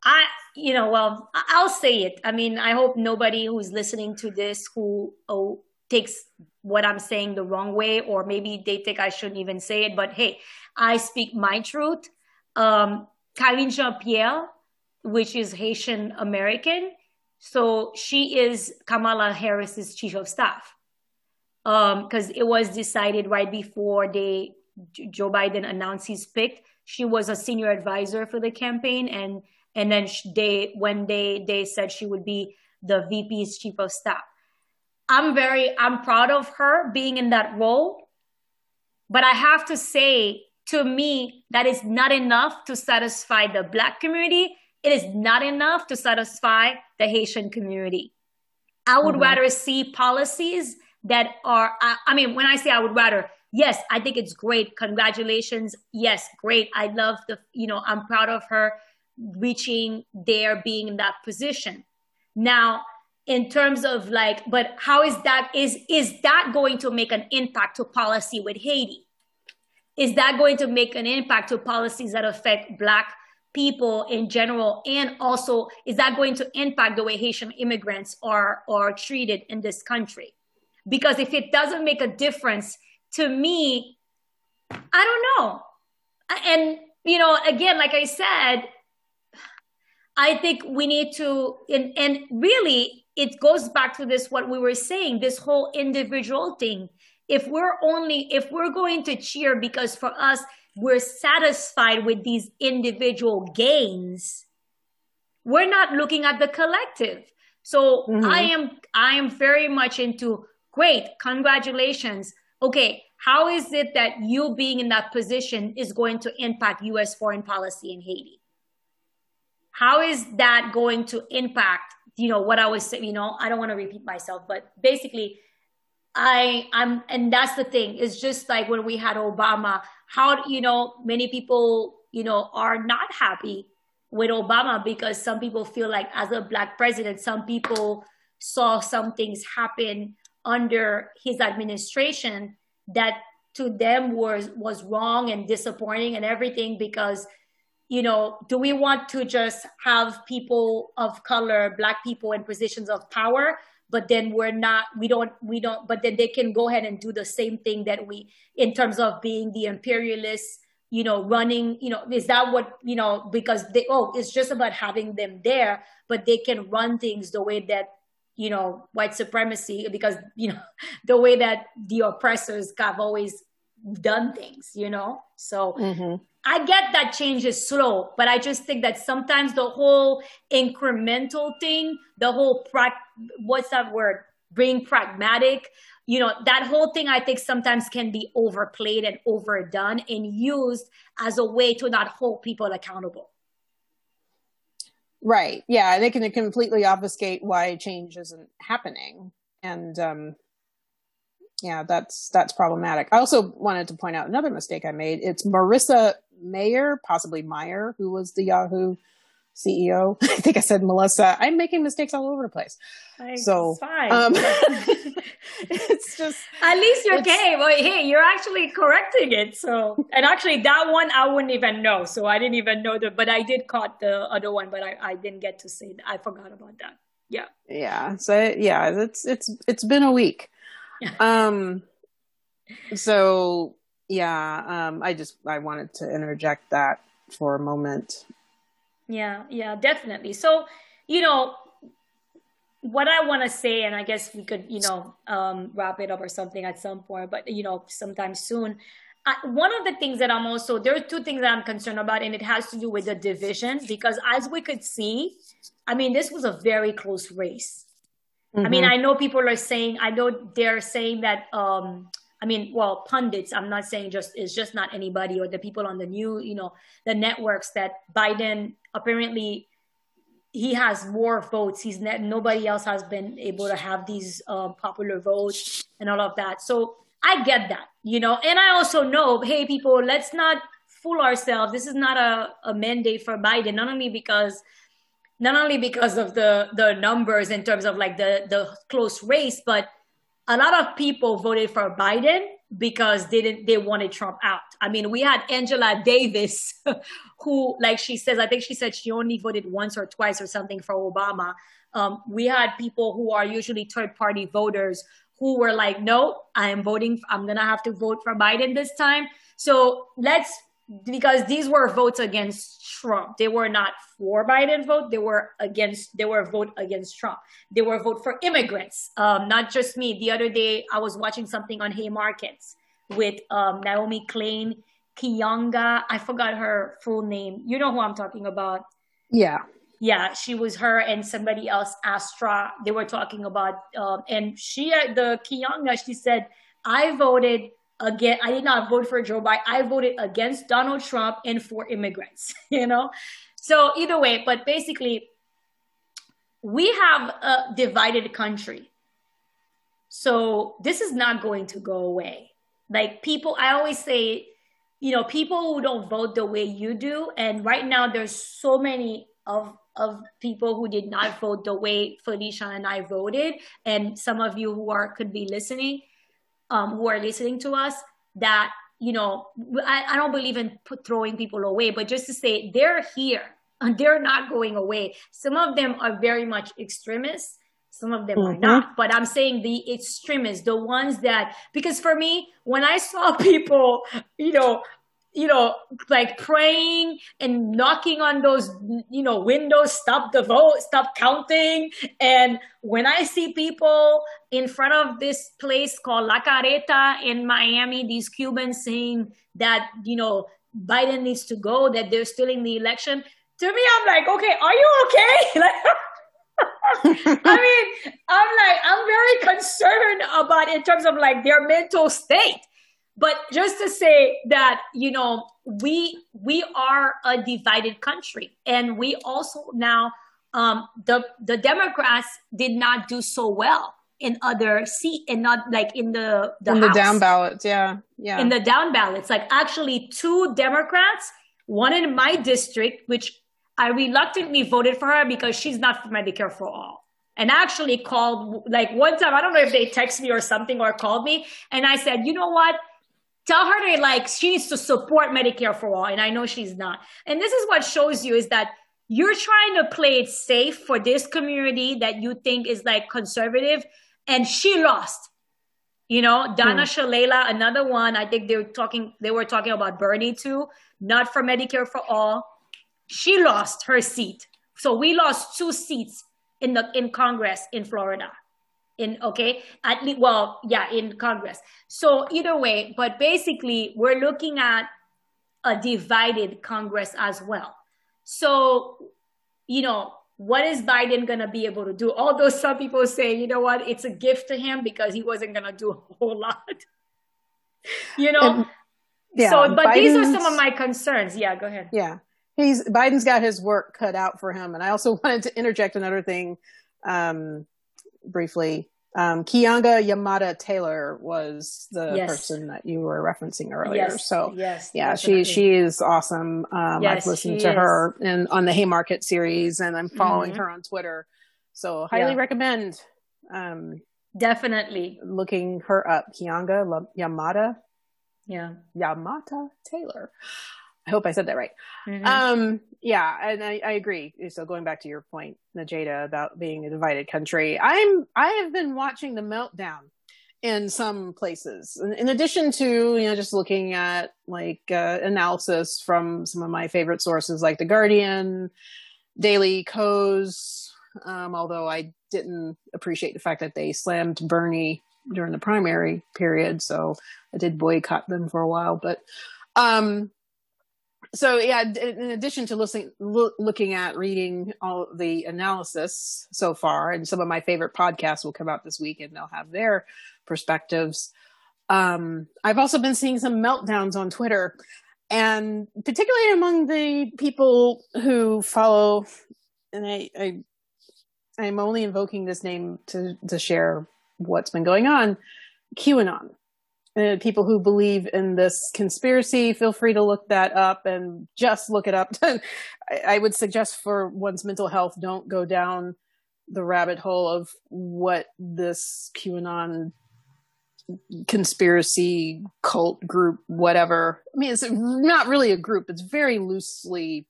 i you know well i'll say it. I mean i hope nobody who's listening to this who oh, takes what i'm saying the wrong way or maybe they think i shouldn't even say it but hey i speak my truth. Um Karine Jean-Pierre which is haitian american so she is kamala harris's chief of staff because um, it was decided right before they Joe Biden announced his pick, she was a senior advisor for the campaign, and and then they when they they said she would be the VP's chief of staff. I'm very I'm proud of her being in that role, but I have to say to me that is not enough to satisfy the Black community. It is not enough to satisfy the Haitian community. I would mm-hmm. rather see policies that are, I, I mean, when I say I would rather, yes, I think it's great. Congratulations. Yes, great. I love the, you know, I'm proud of her reaching there, being in that position. Now, in terms of like, but how is that, is, is that going to make an impact to policy with Haiti? Is that going to make an impact to policies that affect Black people in general? And also, is that going to impact the way Haitian immigrants are, are treated in this country? Because if it doesn't make a difference to me, I don't know. And, you know, again, like I said, I think we need to, and, and really, it goes back to this what we were saying this whole individual thing. If we're only, if we're going to cheer because for us, we're satisfied with these individual gains, we're not looking at the collective. So mm-hmm. I am, I am very much into great, congratulations okay, how is it that you being in that position is going to impact US foreign policy in Haiti? How is that going to impact, you know, what I was saying, you know, I don't want to repeat myself, but basically I I'm and that's the thing. It's just like when we had Obama, how you know, many people, you know, are not happy with Obama because some people feel like as a black president, some people saw some things happen under his administration that to them was was wrong and disappointing and everything because you know do we want to just have people of color black people in positions of power but then we're not we don't we don't but then they can go ahead and do the same thing that we in terms of being the imperialists you know running you know is that what you know because they oh it's just about having them there but they can run things the way that you know, white supremacy because, you know, the way that the oppressors have always done things, you know? So mm-hmm. I get that change is slow, but I just think that sometimes the whole incremental thing, the whole, pra- what's that word? Being pragmatic, you know, that whole thing I think sometimes can be overplayed and overdone and used as a way to not hold people accountable. Right. Yeah. They can completely obfuscate why change isn't happening. And, um, yeah, that's, that's problematic. I also wanted to point out another mistake I made. It's Marissa Mayer, possibly Meyer, who was the Yahoo CEO. I think I said Melissa. I'm making mistakes all over the place. Like, so fine. Um, it's just at least you're okay. Well, hey, you're actually correcting it. So, and actually, that one I wouldn't even know. So I didn't even know that, but I did caught the other one, but I, I didn't get to say that. I forgot about that. Yeah. Yeah. So yeah, it's it's it's been a week. um. So yeah, um, I just I wanted to interject that for a moment yeah, yeah, definitely. So, you know, what I want to say, and I guess we could, you know, um, wrap it up or something at some point, but you know, sometime soon. I, one of the things that I'm also there are two things that I'm concerned about, and it has to do with the division because as we could see, I mean, this was a very close race. Mm-hmm. I mean, mm-hmm. I know people are saying, I know they're saying that um, I mean, well, pundits, I'm not saying just, it's just not anybody or the people on the new, you know, the networks that Biden apparently he has more votes. He's ne- nobody else has been able to have these um, popular votes and all of that. So I get that, you know, and I also know, hey, people, let's not fool ourselves. This is not a, a mandate for Biden, not only because not only because of the the numbers in terms of like the the close race, but a lot of people voted for Biden because they didn't they wanted Trump out. I mean, we had Angela Davis, who, like she says, I think she said she only voted once or twice or something for Obama. Um, we had people who are usually third party voters who were like, no, I am voting, I'm gonna have to vote for Biden this time. So let's because these were votes against Trump. They were not for Biden vote. They were against. They were vote against Trump. They were vote for immigrants. Um, not just me. The other day I was watching something on Haymarkets with um, Naomi Klein, Keeanga. I forgot her full name. You know who I'm talking about? Yeah. Yeah, she was her and somebody else, Astra. They were talking about, um, and she, the Keeanga, she said, I voted again i did not vote for joe biden i voted against donald trump and for immigrants you know? So either way but basically we have a divided country. So this is not going to go away. Like people i always say you know people who don't vote the way you do and right now there's so many of of people who did not vote the way felicia and i voted and some of you who are could be listening um, who are listening to us that you know I, I don't believe in put, throwing people away but just to say they're here and they're not going away some of them are very much extremists some of them mm-hmm. are not but i'm saying the extremists the ones that because for me when i saw people you know you know, like praying and knocking on those, you know, windows, stop the vote, stop counting. And when I see people in front of this place called La Carreta in Miami, these Cubans saying that, you know, Biden needs to go, that they're stealing the election, to me, I'm like, okay, are you okay? like, I mean, I'm like, I'm very concerned about in terms of like their mental state but just to say that, you know, we we are a divided country. And we also now um the the Democrats did not do so well in other seat and not like in the the, in the down ballots, yeah. Yeah. In the down ballots. Like actually two Democrats, one in my district, which I reluctantly voted for her because she's not for Medicare for all and actually called like one time i don't know if they text me or something or called me and i said you know what tell her to like she needs to support medicare for all and i know she's not. And this is what shows you is that you're trying to play it safe for this community that you think is like conservative and she lost. You know donna hmm. shalala another one i think they were talking they were talking about bernie too not for medicare for all. She lost her seat. So we lost two seats in the in congress in florida in okay at least well yeah in congress. So either way but basically we're looking at a divided congress as well. So you know what is biden going to be able to do? Although some people say you know what it's a gift to him because he wasn't going to do a whole lot. You know? And, yeah, so but Biden's, these are some of my concerns. Yeah go ahead. Yeah. He's biden's got his work cut out for him. And i also wanted to interject another thing um briefly Um, Keeanga Yamahtta Taylor was the yes. person that you were referencing earlier. Yes. So yes, yeah, definitely. she she is awesome. Um, yes, I've listened to is. her in, on the Haymarket series, and I'm following mm-hmm. her on Twitter. So highly yeah. recommend. Um, definitely looking her up, Keeanga Yamahtta. Yeah, Yamahtta Taylor. I hope I said that right. Mm-hmm. Um, yeah, and I, I, agree. So going back to your point, Najeda, about being a divided country, I'm I have been watching the meltdown in some places. In, in addition to you know just looking at like uh, analysis from some of my favorite sources like the Guardian, Daily Kos. Um, although I didn't appreciate the fact that they slammed Bernie during the primary period, so I did boycott them for a while. But um, so yeah, in addition to listening, lo- looking at reading all the analysis so far, and some of my favorite podcasts will come out this week, and they'll have their perspectives. Um, I've also been seeing some meltdowns on Twitter, and particularly among the people who follow, and I, I I'm only invoking this name to to share what's been going on, QAnon people who believe in this conspiracy, feel free to look that up and just look it up. I, I would suggest for one's mental health, don't go down the rabbit hole of what this QAnon conspiracy cult group, whatever. I mean, it's not really a group. It's very loosely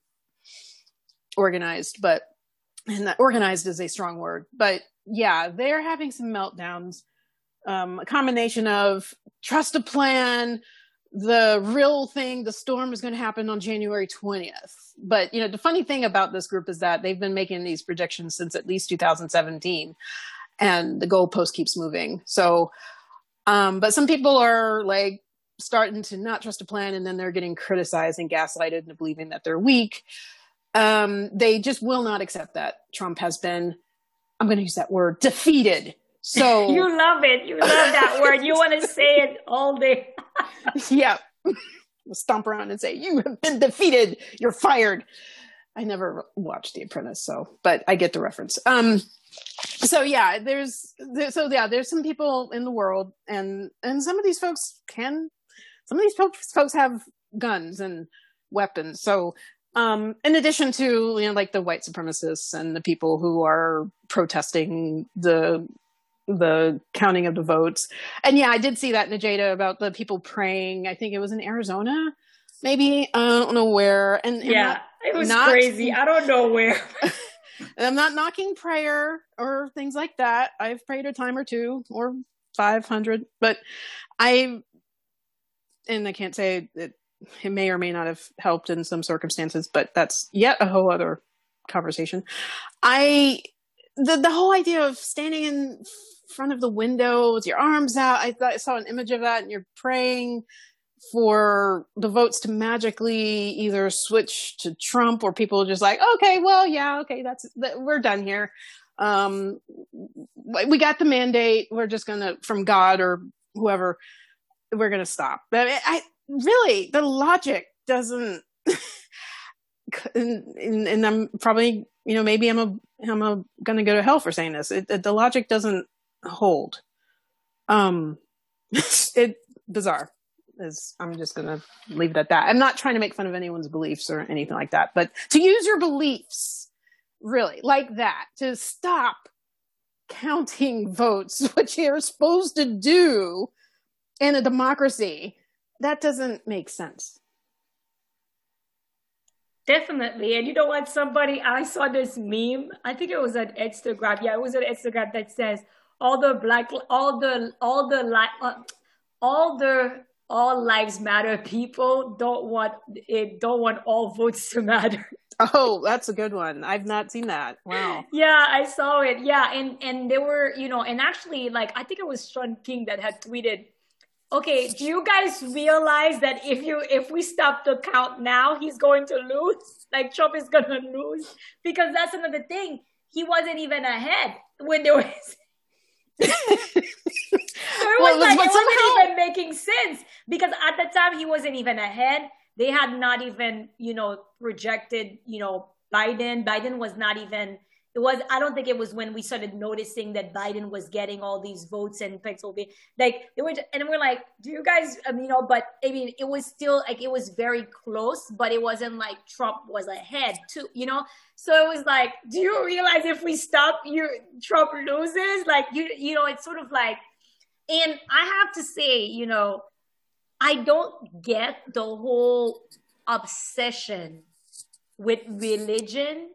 organized, but and that organized is a strong word, but yeah, they're having some meltdowns um, a combination of trust a plan, the real thing, the storm is going to happen on January 20th. But, you know, the funny thing about this group is that they've been making these predictions since at least 2017 and the goalpost keeps moving. So, um, but some people are like starting to not trust a plan and then they're getting criticized and gaslighted into believing that they're weak. Um, they just will not accept that Trump has been, I'm going to use that word, defeated so you love it. You love that word. You want to say it all day. yeah. Stomp around and say, You have been defeated. You're fired. I never watched The Apprentice, so but I get the reference. Um so yeah, there's there, so yeah, there's some people in the world and and some of these folks can some of these folks folks have guns and weapons. So um, in addition to you know like the white supremacists and the people who are protesting the the counting of the votes. And yeah, I did see that Najeda about the people praying. I think it was in Arizona, maybe. I don't know where. And, and yeah, it was not, crazy. I don't know where. I'm not knocking prayer or things like that. I've prayed a time or two or 500, but I, and I can't say it, it may or may not have helped in some circumstances, but that's yet a whole other conversation. I, the, the whole idea of standing in front of the window with your arms out. I, I saw an image of that, and you're praying for the votes to magically either switch to Trump or people just like, okay, well, yeah, okay, that's that, we're done here. Um, we got the mandate. We're just gonna from God or whoever. We're gonna stop. But I, I really the logic doesn't. and, and, I'm probably you know maybe I'm a I'm a gonna go to hell for saying this. It, it, the logic doesn't hold. Um, it bizarre. Is I'm just gonna leave it at that. I'm not trying to make fun of anyone's beliefs or anything like that, but to use your beliefs really like that to stop counting votes, which you're supposed to do in a democracy, that doesn't make sense. Definitely. And you know what? Somebody, I saw this meme. I think it was on Instagram. Yeah, it was on Instagram that says, all the black, all the, all the, uh, all the, all lives matter people don't want it, don't want all votes to matter. Oh, that's a good one. I've not seen that. Wow. yeah, I saw it. Yeah, and and there were, you know, and actually, like I think it was Shaun King that had tweeted, "Okay, do you guys realize that if you if we stop the count now, he's going to lose? Like Trump is going to lose because that's another thing. He wasn't even ahead when there was so it was well, like it wasn't even making sense because at the time he wasn't even ahead. They had not even, you know, projected, you know, Biden. Biden was not even it was i don't think it was when we started noticing that biden was getting all these votes in pennsylvania. Like it was and we're like do you guys I mean, you know but i mean it was still like it was very close but it wasn't like trump was ahead too you know? So it was like do you realize if we stop you trump loses? Like you you know it's sort of like and i have to say you know i don't get the whole obsession with religion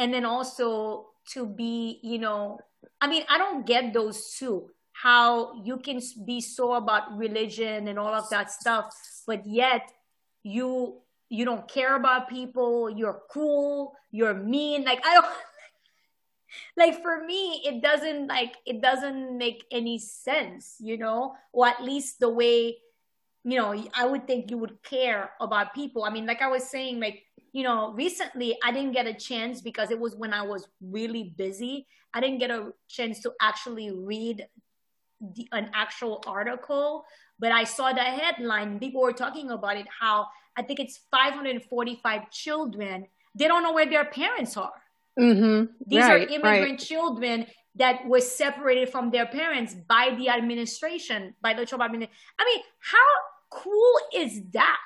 and then also to be you know i mean i don't get those two how you can be so about religion and all of that stuff but yet you you don't care about people you're cruel you're mean like i don't like for me it doesn't like it doesn't make any sense you know? Or at least the way you know i would think you would care about people. I mean like i was saying like you know, recently I didn't get a chance because it was when I was really busy. I didn't get a chance to actually read the, an actual article, but I saw the headline. People were talking about it. How I think it's 545 children. They don't know where their parents are. Mm-hmm. These right, are immigrant right. children that were separated from their parents by the administration, by the Trump administration. I mean, how cool is that?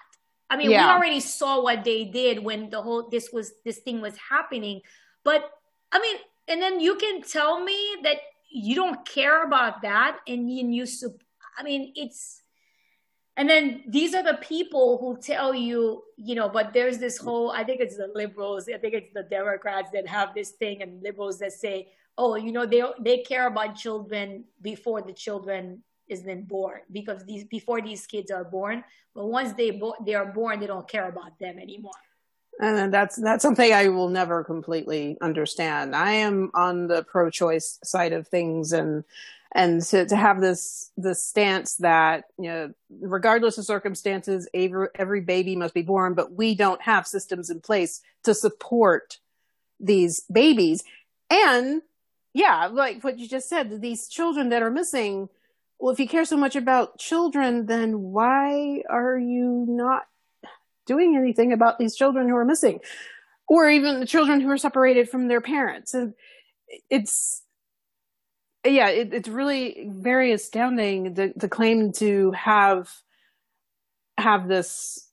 I mean, yeah. we already saw what they did when the whole this was this thing was happening. But I mean, and then you can tell me that you don't care about that and you, you I mean, it's and then these are the people who tell you, you know, but there's this whole, I think it's the liberals, I think it's the Democrats that have this thing and liberals that say, oh, you know, they they care about children before the children is then born because these before these kids are born but once they bo- they are born they don't care about them anymore and that's that's something I will never completely understand. I am on the pro-choice side of things, and and to, to have this this stance that you know, regardless of circumstances, every, every baby must be born, but we don't have systems in place to support these babies. And yeah, like what you just said, these children that are missing well, if you care so much about children, then why are you not doing anything about these children who are missing? Or even the children who are separated from their parents? And it's, yeah, it, it's really very astounding the, the claim to have, have this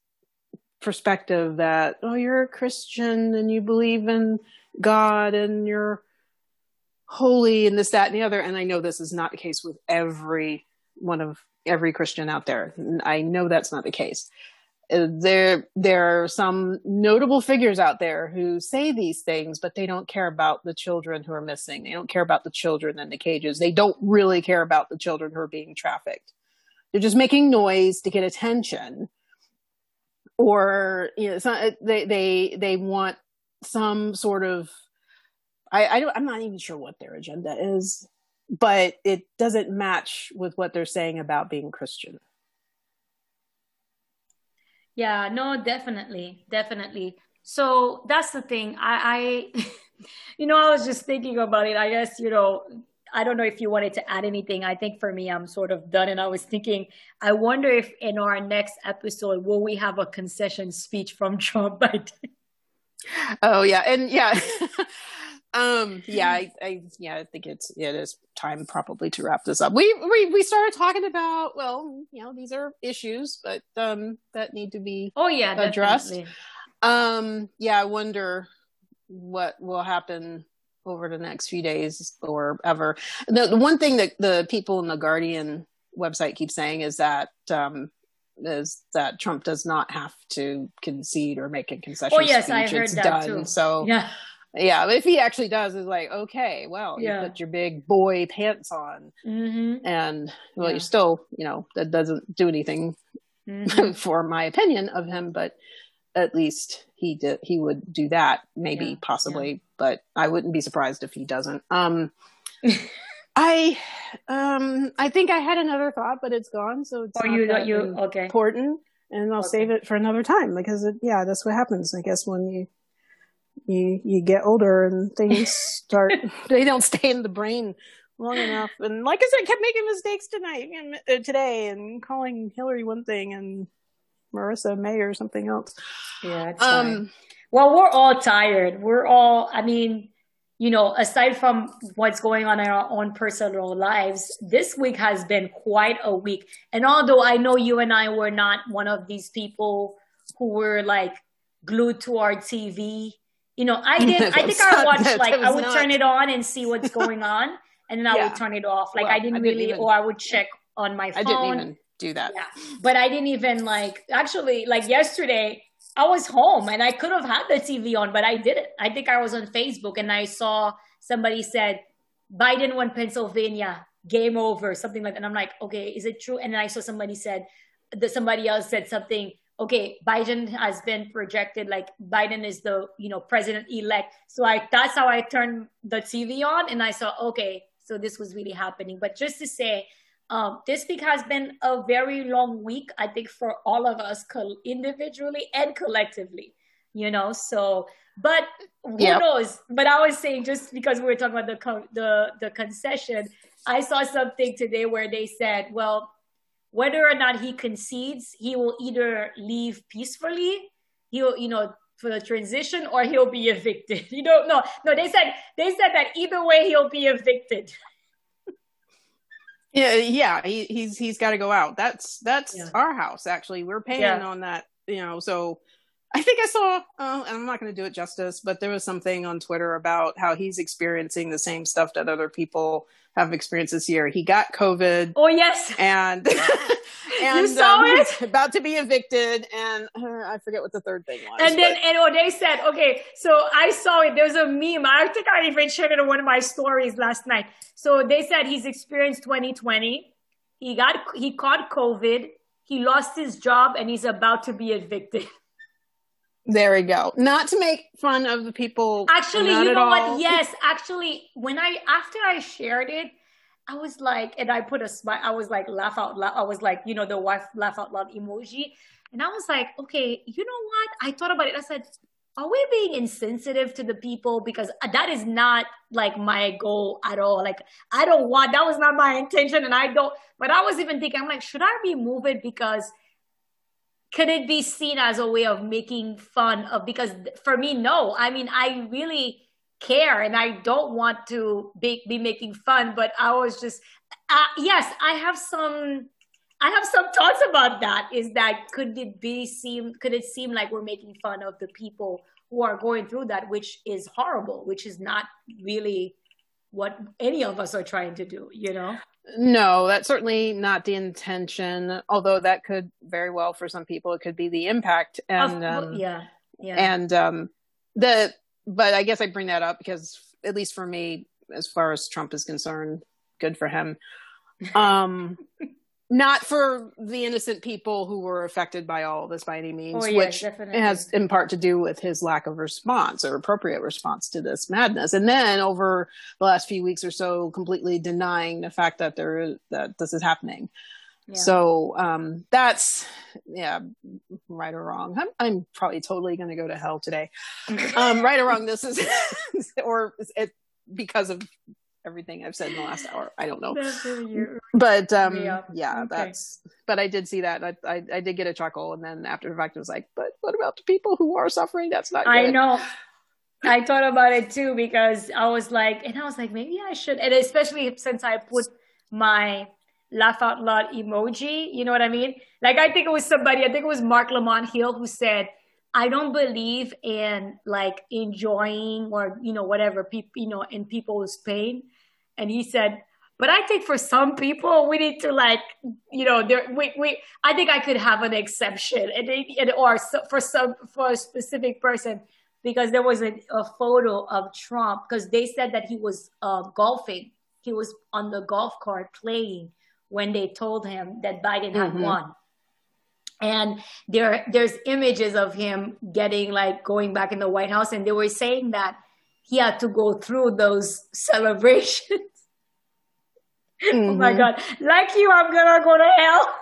perspective that, oh, you're a Christian and you believe in God and you're, holy and this, that, and the other. And I know this is not the case with every one of every Christian out there. I know that's not the case. Uh, there, there are some notable figures out there who say these things, but they don't care about the children who are missing. They don't care about the children in the cages. They don't really care about the children who are being trafficked. They're just making noise to get attention, or you know, they they they want some sort of I, I don't, I'm not even sure what their agenda is, but it doesn't match with what they're saying about being Christian. Yeah, no, definitely, definitely. So that's the thing. I, I you know, I was just thinking about it. I guess, you know, I don't know if you wanted to add anything. I think for me, I'm sort of done. And I was thinking, I wonder if in our next episode, will we have a concession speech from Trump Biden? Oh yeah, and yeah, um yeah I, I yeah i think it's it is time probably to wrap this up we we we started talking about well you know these are issues but um that need to be oh yeah addressed definitely. um yeah i wonder what will happen over the next few days or ever the, the one thing that the people in the guardian website keep saying is that um is that Trump does not have to concede or make a concession. Oh yes, speech. I heard it's that done. too. So yeah, yeah, if he actually does, it's like, okay, well, yeah. you put your big boy pants on, mm-hmm. and well, Yeah. you still, you know, that doesn't do anything Mhm. for my opinion of him, but at least he did, he would do that, maybe, Yeah, possibly, but I wouldn't be surprised if he doesn't. Um, I, um, I think I had another thought, but it's gone, so it's Oh, not you that you okay? important, and I'll Okay. save it for another time because, it, yeah, that's what happens, I guess, when you you you get older and things start they don't stay in the brain long enough and like i said I kept making mistakes tonight and uh, today and calling hillary one thing and marissa mayer something else Yeah, it's fine. um Well, we're all tired. We're all. I mean, you know, aside from what's going on in our own personal lives, this week has been quite a week. And although I know you and I were not one of these people who were like glued to our TV, you know, I did. I think I watched like I would not. turn it on and see what's going on, and then I yeah. would turn it off. Like well, I didn't I really, didn't even, or I would check on my phone. I didn't even do that. Yeah, but I didn't even like actually like yesterday. I was home and I could have had the TV on, but I didn't. I think I was on Facebook and I saw somebody said Biden won Pennsylvania, game over, something like that. And I'm like, okay, is it true? And then I saw somebody said that somebody else said something. Okay, Biden has been projected like Biden is the you know president elect. So I that's how I turned the TV on and I saw okay, so this was really happening. But just to say, um, this week has been a very long week, I think, for all of us individually and collectively, you know. So, but who yep. knows? But I was saying, just because we were talking about the, the, the concession, I saw something today where they said, well, whether or not he concedes, he will either leave peacefully, he'll, you know, for the transition, or he'll be evicted. You don't know. No, they said they said that either way he'll be evicted. Yeah, yeah, he, he's he's got to go out. That's that's yeah. our house. Actually, we're paying yeah. on that. You know, so I think I saw. Uh, and I'm not going to do it justice, but there was something on Twitter about how he's experiencing the same stuff that other people have experienced this year. He got COVID. Oh yes, and and you saw um, it about to be evicted, and uh, I forget what the third thing was. And then but... and oh, they said okay. So I saw it. There's a meme. I think I even shared it in one of my stories last night. So they said he's experienced 2020. He got he caught COVID. He lost his job, and he's about to be evicted. There we go. Not to make fun of the people. Actually, you know what? Yes, actually, when I after I shared it, I was like, and I put a smile. I was like, laugh out loud. I was like, you know, the wife laugh out loud emoji, and I was like, okay, you know what? I thought about it. I said, are we being insensitive to the people because that is not like my goal at all like i don't want that was not my intention and i don't but i was even thinking i'm like should i remove it because could it be seen as a way of making fun of because for me no. I mean i really care and i don't want to be, be making fun but i was just uh, yes i have some i have some thoughts about that is that could it be seem could it seem like we're making fun of the people who are going through that which is horrible which is not really what any of us are trying to do you know no, that's certainly not the intention. Although that could very well, for some people, it could be the impact. And um, yeah, yeah. And um, the but I guess I bring that up because at least for me, as far as Trump is concerned, good for him. Um, not for the innocent people who were affected by all of this by any means, oh, yeah, which definitely. has in part to do with his lack of response or appropriate response to this madness. And then over the last few weeks or so, completely denying the fact that there that this is happening. Yeah. So um, that's yeah, right or wrong. I'm, I'm probably totally going to go to hell today. um, right or wrong, this is or it because of everything I've said in the last hour. I don't know. But um, yeah, yeah okay. that's. But I did see that. I, I, I did get a chuckle, and then after the fact, I was like, "But what about the people who are suffering? That's not." Good. I know. I thought about it too because I was like, and I was like, maybe I should, and especially since I put my laugh out loud emoji. You know what I mean? Like I think it was somebody. I think it was Marc Lamont Hill who said I don't believe in like enjoying or you know whatever people you know in people's pain. And he said, but I think for some people we need to like you know there we, we I think I could have an exception and, and or for some for a specific person because there was a, a photo of Trump because they said that he was uh, golfing. He was on the golf cart playing when they told him that Biden had mm-hmm. won and there there's images of him getting like going back in the white house and they were saying that he had to go through those celebrations mm-hmm. oh my mm-hmm. god like you i'm gonna go to hell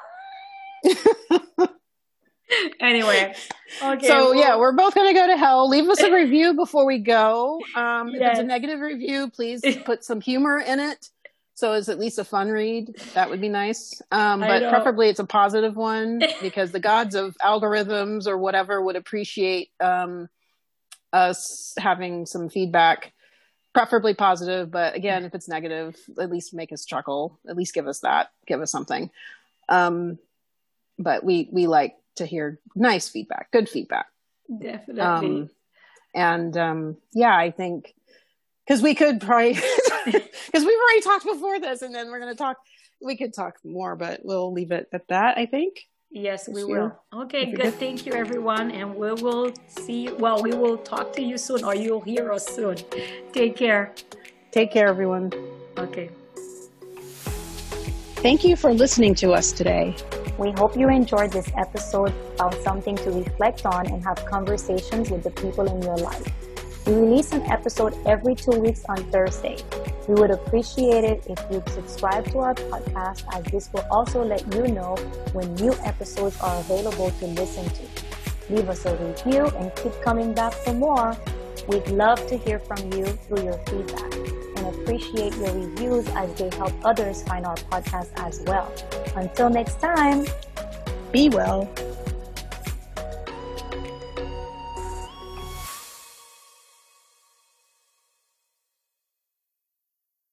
anyway okay so well, yeah we're both gonna go to hell leave us a review before we go um yes. if it's a negative review please put some humor in it so it's at least a fun read. That would be nice. Um, but preferably it's a positive one because the gods of algorithms or whatever would appreciate um, us having some feedback preferably positive, but again, if it's negative, at least make us chuckle. At least give us that. Give us something. Um, but we we like to hear nice feedback, good feedback. Definitely. Um, and um, yeah, I think because we could probably because we've already talked before this, and then we're going to talk. We could talk more, but we'll leave it at that. I think. Yes, we will. Okay, good. Thank you, everyone, and we will see you. Well, we will talk to you soon, or you'll hear us soon. Take care. Take care, everyone. Okay. Thank you for listening to us today. We hope you enjoyed this episode, found something to reflect on, and have conversations with the people in your life. We release an episode every two weeks on Thursday. We would appreciate it if you'd subscribe to our podcast, as this will also let you know when new episodes are available to listen to. Leave us a review and keep coming back for more. We'd love to hear from you through your feedback and appreciate your reviews as they help others find our podcast as well. Until next time, be well.